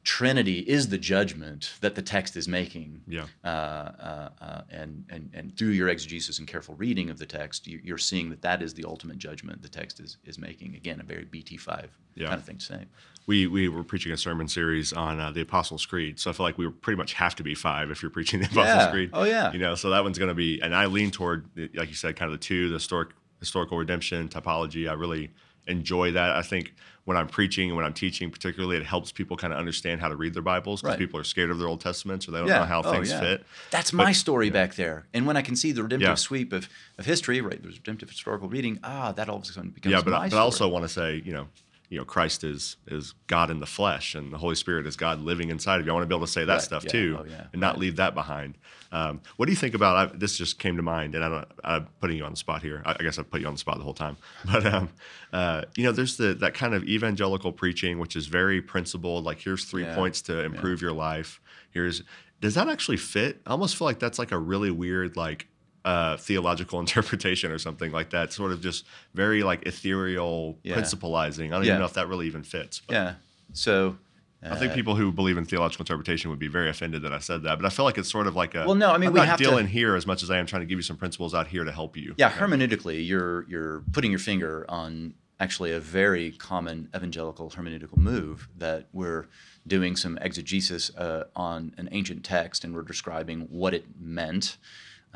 Trinity is the judgment that the text is making Yeah. uh, uh, uh, and, and, and through your exegesis and careful reading of the text, you, you're seeing that that is the ultimate judgment the text is, is making. Again, a very BT5 Yeah. kind of thing to say. we we were preaching a sermon series on uh, the Apostles' Creed, so I feel like we pretty much have to be five if you're preaching the Apostles' Yeah. Creed. Oh, yeah. You know, so that one's going to be, and I lean toward, like you said, kind of the two, the historic historical redemption typology. I really enjoy that. I think when I'm preaching and when I'm teaching, particularly, it helps people kind of understand how to read their Bibles because Right. people are scared of their Old Testaments or they don't know how Oh, things yeah. fit. That's But- my story back there. And when I can see the redemptive Yeah. sweep of, of history, right, there's redemptive historical reading, ah, that all of a sudden becomes yeah, but, I- but. I also want to say, you know, you know, Christ is is God in the flesh, and the Holy Spirit is God living inside of you. I want to be able to say that Right, stuff yeah, too, oh, yeah, and not right. leave that behind. Um, what do you think about? I, this just came to mind, and I don't. I'm putting you on the spot here. I, I guess I put you on the spot the whole time, but um, uh, you know, there's the that kind of evangelical preaching, which is very principled. Like, here's three Yeah, points to improve your life. Here's does that actually fit? I almost feel like that's like a really weird like uh, theological interpretation or something like that. Sort of just very like ethereal Yeah. principalizing. I don't Yeah. even know if that really even fits. But Yeah. So. I think uh, people who believe in theological interpretation would be very offended that I said that. But I feel like it's sort of like a Well, no, I mean, I'm we not have to- dealing here as much as I am trying to give you some principles out here to help you. Yeah, hermeneutically, you're you're putting your finger on actually a very common evangelical hermeneutical move that we're doing some exegesis uh, on an ancient text and we're describing what it meant.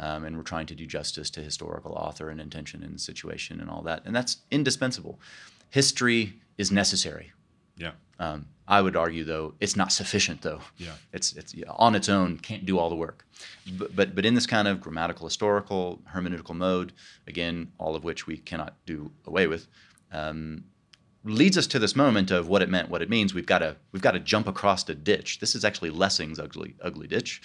Um, and we're trying to do justice to historical author and intention and situation and all that. And that's indispensable. History is necessary. Yeah. Um, I would argue, though, it's not sufficient. Though, Yeah. it's it's on its own can't do all the work. But, but but in this kind of grammatical, historical, hermeneutical mode, again, all of which we cannot do away with, um, leads us to this moment of what it meant, what it means. We've got to we've got to jump across a ditch. This is actually Lessing's ugly ugly ditch.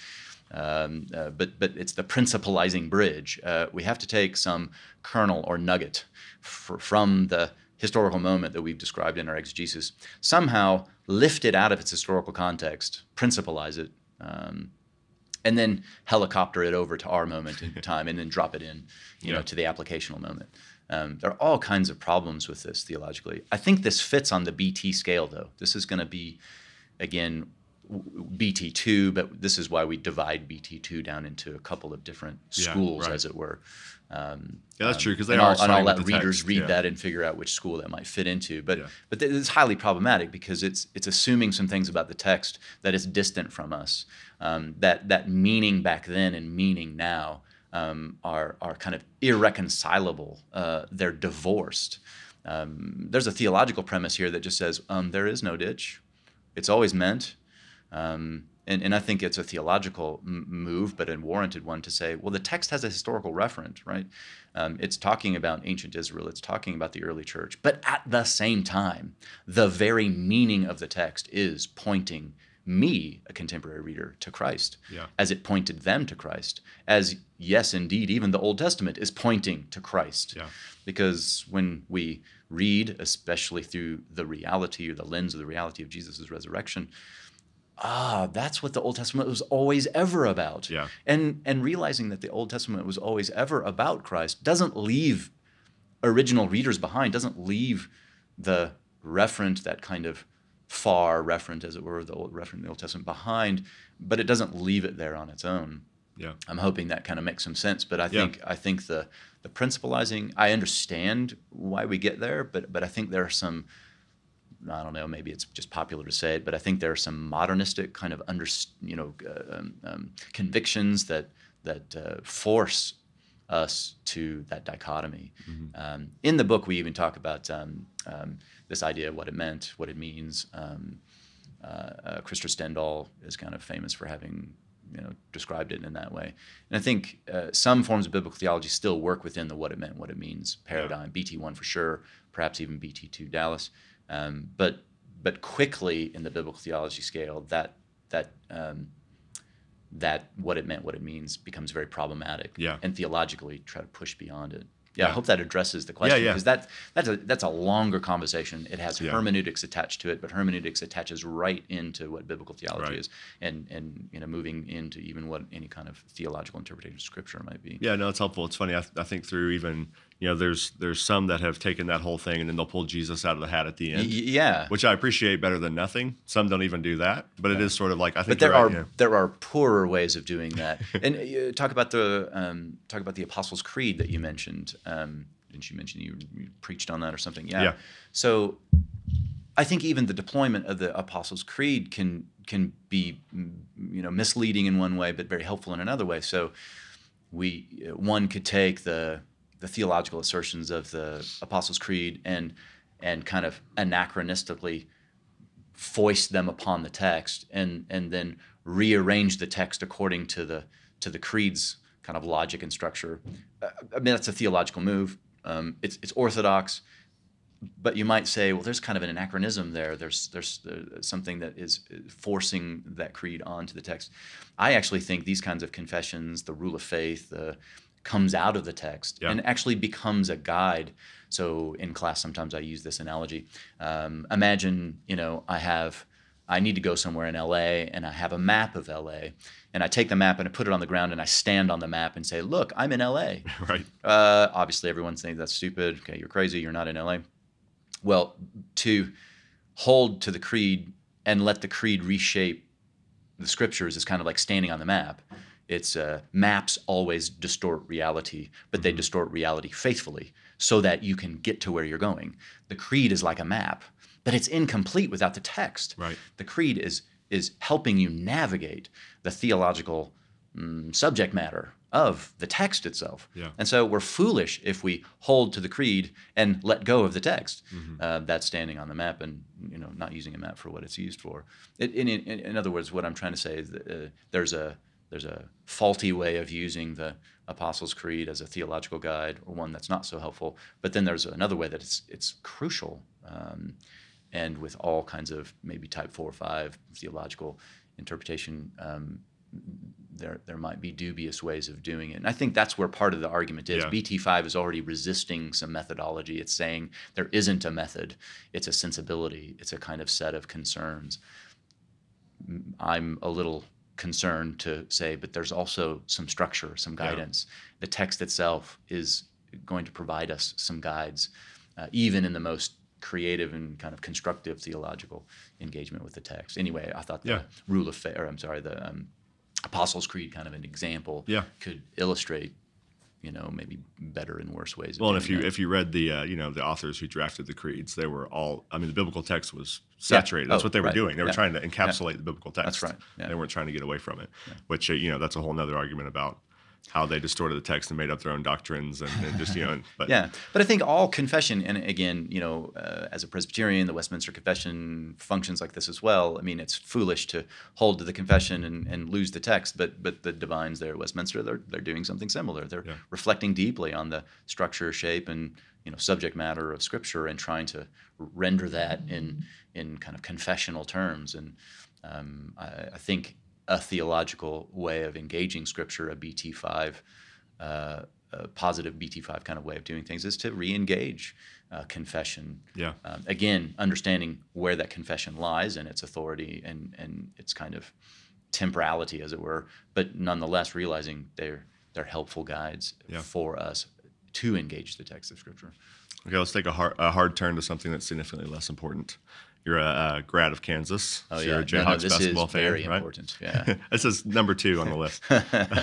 Um, uh, but but it's the principalizing bridge. Uh, we have to take some kernel or nugget fr- from the historical moment that we've described in our exegesis, somehow lift it out of its historical context, principalize it, um, and then helicopter it over to our moment in time, and then drop it in, you know, to the applicational moment. Um, there are all kinds of problems with this theologically. I think this fits on the BT scale, though. This is going to be, again, BT2, but this is why we divide BT2 down into a couple of different Yeah, schools, right. as it were. Um, Yeah, that's true because they and are I'll, and I'll let readers text, read yeah. that and figure out which school that might fit into. But Yeah. but it's highly problematic because it's it's assuming some things about the text that is distant from us. Um, that that meaning back then and meaning now um, are are kind of irreconcilable. Uh, they're divorced. Um, there's a theological premise here that just says um, there is no ditch. It's always meant. Um, and, and I think it's a theological m- move, but a warranted one to say, well, the text has a historical referent, right? Um, it's talking about ancient Israel, it's talking about the early church, but at the same time, the very meaning of the text is pointing me, a contemporary reader, to Christ, Yeah. as it pointed them to Christ. As, yes, indeed, even the Old Testament is pointing to Christ. Yeah. Because when we read, especially through the reality or the lens of the reality of Jesus' resurrection, ah, that's what the Old Testament was always ever about. Yeah. And and realizing that the Old Testament was always ever about Christ doesn't leave original readers behind, doesn't leave the referent, that kind of far referent, as it were, the old referent in the Old Testament behind, but it doesn't leave it there on its own. Yeah. I'm hoping that kind of makes some sense. But I Yeah. think I think the the principalizing, I understand why we get there, but but I think there are some I don't know, maybe it's just popular to say it, but I think there are some modernistic kind of under, you know, uh, um, um, convictions that that uh, force us to that dichotomy. Um, in the book, we even talk about um, um, this idea of what it meant, what it means. Um, uh, uh, Christopher Stendahl is kind of famous for having you know described it in that way. And I think uh, some forms of biblical theology still work within the what it meant, what it means paradigm. BT one for sure, perhaps even BT two Dallas. Um, but but quickly in the biblical theology scale, that that um, that what it meant, what it means, becomes very problematic. Yeah. And theologically, try to push beyond it. Yeah, I hope that addresses the question yeah. because that that's a that's a longer conversation. It has Yeah. hermeneutics attached to it, but hermeneutics attaches right into what biblical theology Right. is, and and you know moving into even what any kind of theological interpretation of Scripture might be. Yeah, no, it's helpful. It's funny. I, I think through even you know, there's there's some that have taken that whole thing and then they'll pull Jesus out of the hat at the Y- end, yeah. which I appreciate better than nothing. Some don't even do that, but it is sort of like I think but there are right, yeah. there are poorer ways of doing that. and uh, talk about the um, talk about the Apostles' Creed that you mentioned. Um, didn't you mention you, you preached on that or something? Yeah. Yeah. So I think even the deployment of the Apostles' Creed can can be mm, you know misleading in one way, but very helpful in another way. So we one could take the the theological assertions of the Apostles' Creed and and kind of anachronistically foist them upon the text and and then rearrange the text according to the to the creed's kind of logic and structure. Uh, I mean that's a theological move. Um, it's it's orthodox, but you might say, well, there's kind of an anachronism there. There's there's uh, something that is forcing that creed onto the text. I actually think these kinds of confessions, the rule of faith, the comes out of the text Yeah. and actually becomes a guide. So in class, sometimes I use this analogy. Um, imagine, you know, I have, I need to go somewhere in LA, and I have a map of LA, and I take the map and I put it on the ground, and I stand on the map and say, "Look, I'm in LA." right. Uh, obviously, everyone's saying that's stupid. Okay, you're crazy. You're not in LA. Well, to hold to the creed and let the creed reshape the scriptures is kind of like standing on the map. It's uh, maps always distort reality, but they distort reality faithfully so that you can get to where you're going. The creed is like a map, but it's incomplete without the text. Right. The creed is is helping you navigate the theological mm, subject matter of the text itself. Yeah. And so we're foolish if we hold to the creed and let go of the text. Mm-hmm. Uh, that's standing on the map and you know not using a map for what it's used for. It, in, in, in other words, what I'm trying to say is that uh, there's a there's a faulty way of using the Apostles' Creed as a theological guide, or one that's not so helpful. But then there's another way that it's it's crucial. Um, and with all kinds of maybe type four or five theological interpretation, um, there there might be dubious ways of doing it. And I think that's where part of the argument is. Yeah. BT5 is already resisting some methodology. It's saying there isn't a method. It's a sensibility. It's a kind of set of concerns. I'm a little concerned to say, but there's also some structure, some Yeah. guidance. The text itself is going to provide us some guides, uh, even in the most creative and kind of constructive theological engagement with the text. Anyway, I thought the Yeah. rule of faith, or I'm sorry, the um, Apostles' Creed kind of an example Yeah. could illustrate, you know, maybe better and worse ways. Well, and if you that. if you read the uh, you know the authors who drafted the creeds, they were all. I mean, the biblical text was saturated. That's Oh, what they were right. doing. They were trying to encapsulate the biblical text. That's right. Yeah. They weren't trying to get away from it. Which uh, you know that's a whole other argument about how they distorted the text and made up their own doctrines and, and just you know. But Yeah, but I think all confession, and again, you know, uh, as a Presbyterian, the Westminster Confession functions like this as well. I mean, it's foolish to hold to the confession and, and lose the text, but but the divines there at Westminster, they're they're doing something similar. They're Yeah. reflecting deeply on the structure, shape, and you know subject matter of Scripture, and trying to render that in in kind of confessional terms. And um, I, I think a theological way of engaging Scripture, a BT5 uh, a positive BT5 kind of way of doing things is to re-engage uh, confession. Yeah. Um, again, understanding where that confession lies and its authority and and its kind of temporality, as it were, but nonetheless realizing they're they're helpful guides Yeah. for us to engage the text of Scripture. Okay, let's take a hard, a hard turn to something that's significantly less important. You're a, a grad of Kansas. Oh so yeah, You're a No, Jayhawks no, this basketball is fan, very right? important. Yeah. this is number two on the list.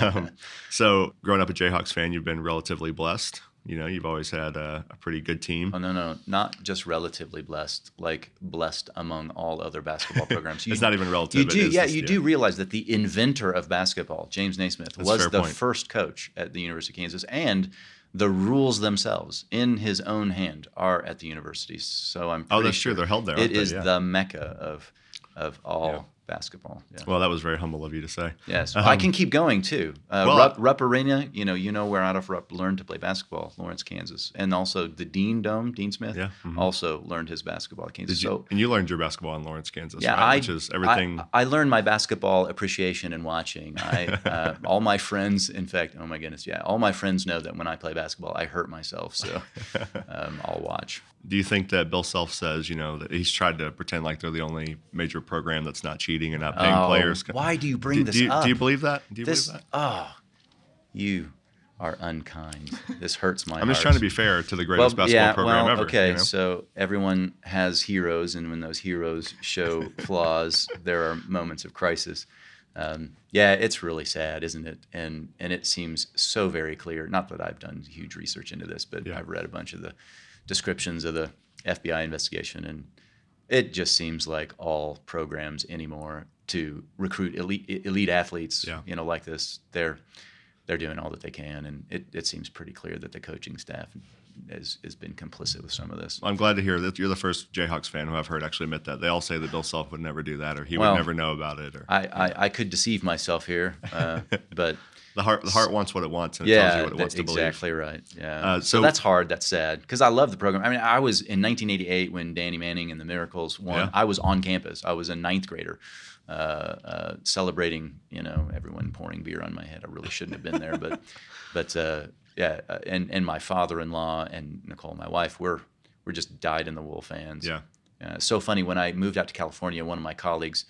um, so, growing up a Jayhawks fan, you've been relatively blessed. You know, you've always had a, a pretty good team. Oh no, no, not just relatively blessed, like blessed among all other basketball programs. You, It's not even relative, You do, yeah, you yeah. do realize that the inventor of basketball, James Naismith, That's was the point. first coach at the University of Kansas, and the rules themselves, in his own hand, are at the university. So I'm. Oh, pretty that's true. sure They're held there, It is they? Yeah. the mecca of of all. Basketball. Yeah. Well, that was very humble of you to say. Yes, Um, I can keep going too. Uh, well, Rupp, Rupp Arena, you know, you know where out of Rupp learned to play basketball, Lawrence, Kansas, and also the Dean Dome, Dean Smith, Yeah, mhm. also learned his basketball at Kansas. You, so and you learned your basketball in Lawrence, Kansas, yeah, right? I, Which is everything. I, I learned my basketball appreciation and watching. I, uh, all my friends, in fact, oh my goodness, yeah, all my friends know that when I play basketball, I hurt myself, so um, I'll watch. Do you think that Bill Self says, you know, that he's tried to pretend like they're the only major program that's not cheating and not paying Oh, players? why do you bring do, this do you, up? Do you believe that? Do you this? believe that? Oh, you are unkind. This hurts my. I'm just heart. trying to be fair to the greatest basketball program well, ever. Okay, you know? so everyone has heroes, and when those heroes show flaws, there are moments of crisis. Um, yeah, it's really sad, isn't it? And and it seems so very clear. Not that I've done huge research into this, but Yeah. I've read a bunch of the descriptions of the FBI investigation, and it just seems like all programs anymore to recruit elite elite athletes, Yeah. you know, like this, they're they're doing all that they can, and it, it seems pretty clear that the coaching staff has has been complicit with some of this. I'm glad to hear that you're the first Jayhawks fan who I've heard actually admit that. They all say that Bill Self would never do that, or he Well, would never know about it, or I, I, I could deceive myself here, uh, but the heart. The heart wants what it wants, and it yeah, tells you what it wants to exactly right. Yeah, Uh, so, so- that's hard. That's sad because I love the program. I mean, I was in 1988 when Danny Manning and the Miracles won. Yeah. I was on campus. I was a ninth grader, uh, uh, celebrating. You know, everyone pouring beer on my head. I really shouldn't have been there, but, but uh, yeah, uh, and and my father-in-law and Nicole, my wife, we're we're just dyed in the wool fans. Yeah. Uh, so funny when I moved out to California, one of my colleagues,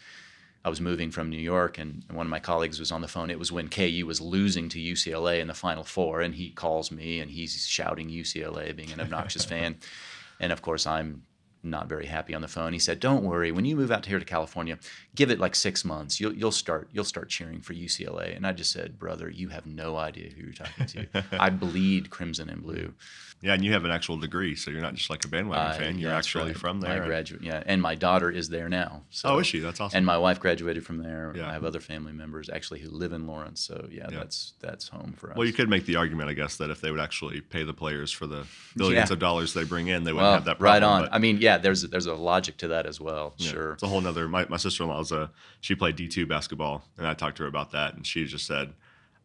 I was moving from New York, and one of my colleagues was on the phone. It was when KU was losing to UCLA in the Final Four, and he calls me and he's shouting UCLA, being an obnoxious fan. And of course, I'm not very happy on the phone. He said, "Don't worry. When you move out here to California, give it like six months. You'll you'll start you'll start cheering for UCLA." And I just said, "Brother, you have no idea who you're talking to. I bleed crimson and blue." Yeah, and you have an actual degree, so you're not just like a bandwagon I- fan. You're actually right. from there. and- graduate, yeah, and my daughter is there now. So. oh, is she? That's awesome. And my wife graduated from there. Yeah. I have other family members actually who live in Lawrence. So yeah, Yeah. that's that's home for us. well, you could make the argument, I guess, that if they would actually pay the players for the billions Yeah. of dollars they bring in, they wouldn't well, have that problem. right on. but- I mean, yeah, there's there's a logic to that as well. Sure. It's a whole nother. My, my sister-in-law's a she played D two basketball, and I talked to her about that, and she just said,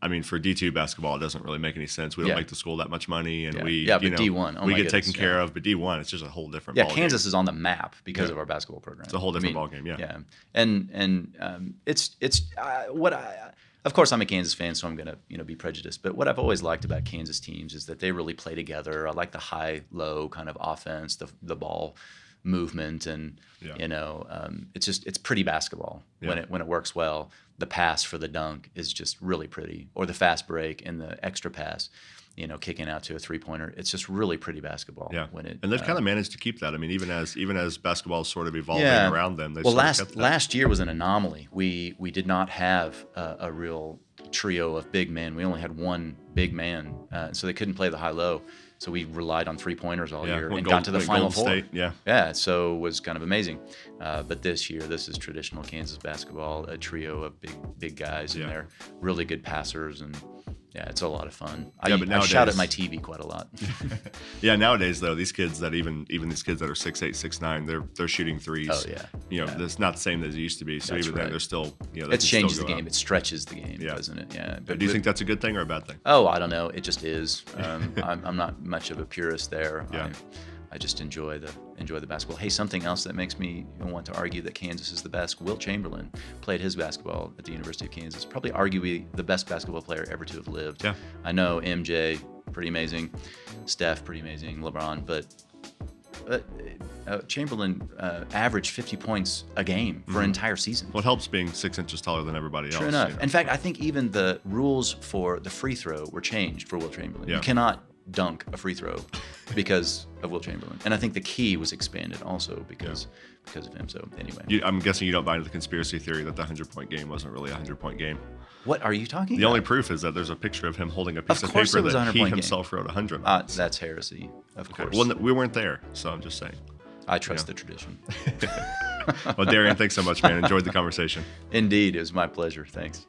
I mean, for D two basketball, it doesn't really make any sense. We don't Yeah. make the school that much money, and Yeah. we Yeah, you but know, D1, oh we get goodness, taken care of, but D one, it's just a whole different. Yeah. Kansas is on the map because of our basketball program. It's a whole different ballgame, yeah. Yeah, and and um, it's it's uh, what I. Of course, I'm a Kansas fan, so I'm gonna you know be prejudiced. But what I've always liked about Kansas teams is that they really play together. I like the high-low kind of offense, the the ball movement, and Yeah. you know um, it's just it's pretty basketball when it when it works well. The pass for the dunk is just really pretty, or the fast break and the extra pass. You know, kicking out to a three-pointer. It's just really pretty basketball. Yeah, when it and they've uh, kind of managed to keep that. I mean, even as even as basketball is sort of evolving Yeah. around them, they well last last year was an anomaly we we did not have a, a real trio of big men we only had one big man uh, so they couldn't play the high low so we relied on three pointers all yeah, year and Gold- got to the final four. State, yeah, yeah so it was kind of amazing. Uh, but this year this is traditional kansas basketball a trio of big big guys Yeah. and they're really good passers and yeah it's a lot of fun Yeah, I, but I shout at my tv quite a lot yeah. Nowadays, though, these kids that even even these kids that are six eight six nine, they're they're shooting threes. oh yeah You know, yeah. it's not the same as it used to be. So That's even then, they're still you know. it changes the game out. it stretches the game Yeah. doesn't it yeah But Do you think that's a good thing or a bad thing? Oh, I don't know. It just is. Um, I'm, I'm not much of a purist there. Yeah. I, I just enjoy the enjoy the basketball. Hey, something else that makes me want to argue that Kansas is the best. Wilt Chamberlain played his basketball at the University of Kansas. Probably arguably the best basketball player ever to have lived. Yeah. I know MJ, pretty amazing. Steph, pretty amazing. LeBron, but. Uh, uh, Chamberlain uh, averaged 50 points a game for an entire season. Well, it helps being six inches taller than everybody else. True you enough. know. In fact, I think even the rules for the free throw were changed for Wilt Chamberlain. Yeah. You cannot dunk a free throw because of Wilt Chamberlain. And I think the key was expanded also because because of him. So anyway, You, I'm guessing you don't buy into the conspiracy theory that the 100 point game wasn't really a 100 point game. what are you talking The about? only proof is that there's a picture of him holding a piece of, course paper that he point game. himself wrote 100 on. uh, that's heresy, of Okay. course. Well, we weren't there, so I'm just saying. I trust yeah. the tradition. Well, Darian, thanks so much, man. Enjoyed the conversation. Indeed, it was my pleasure. Thanks.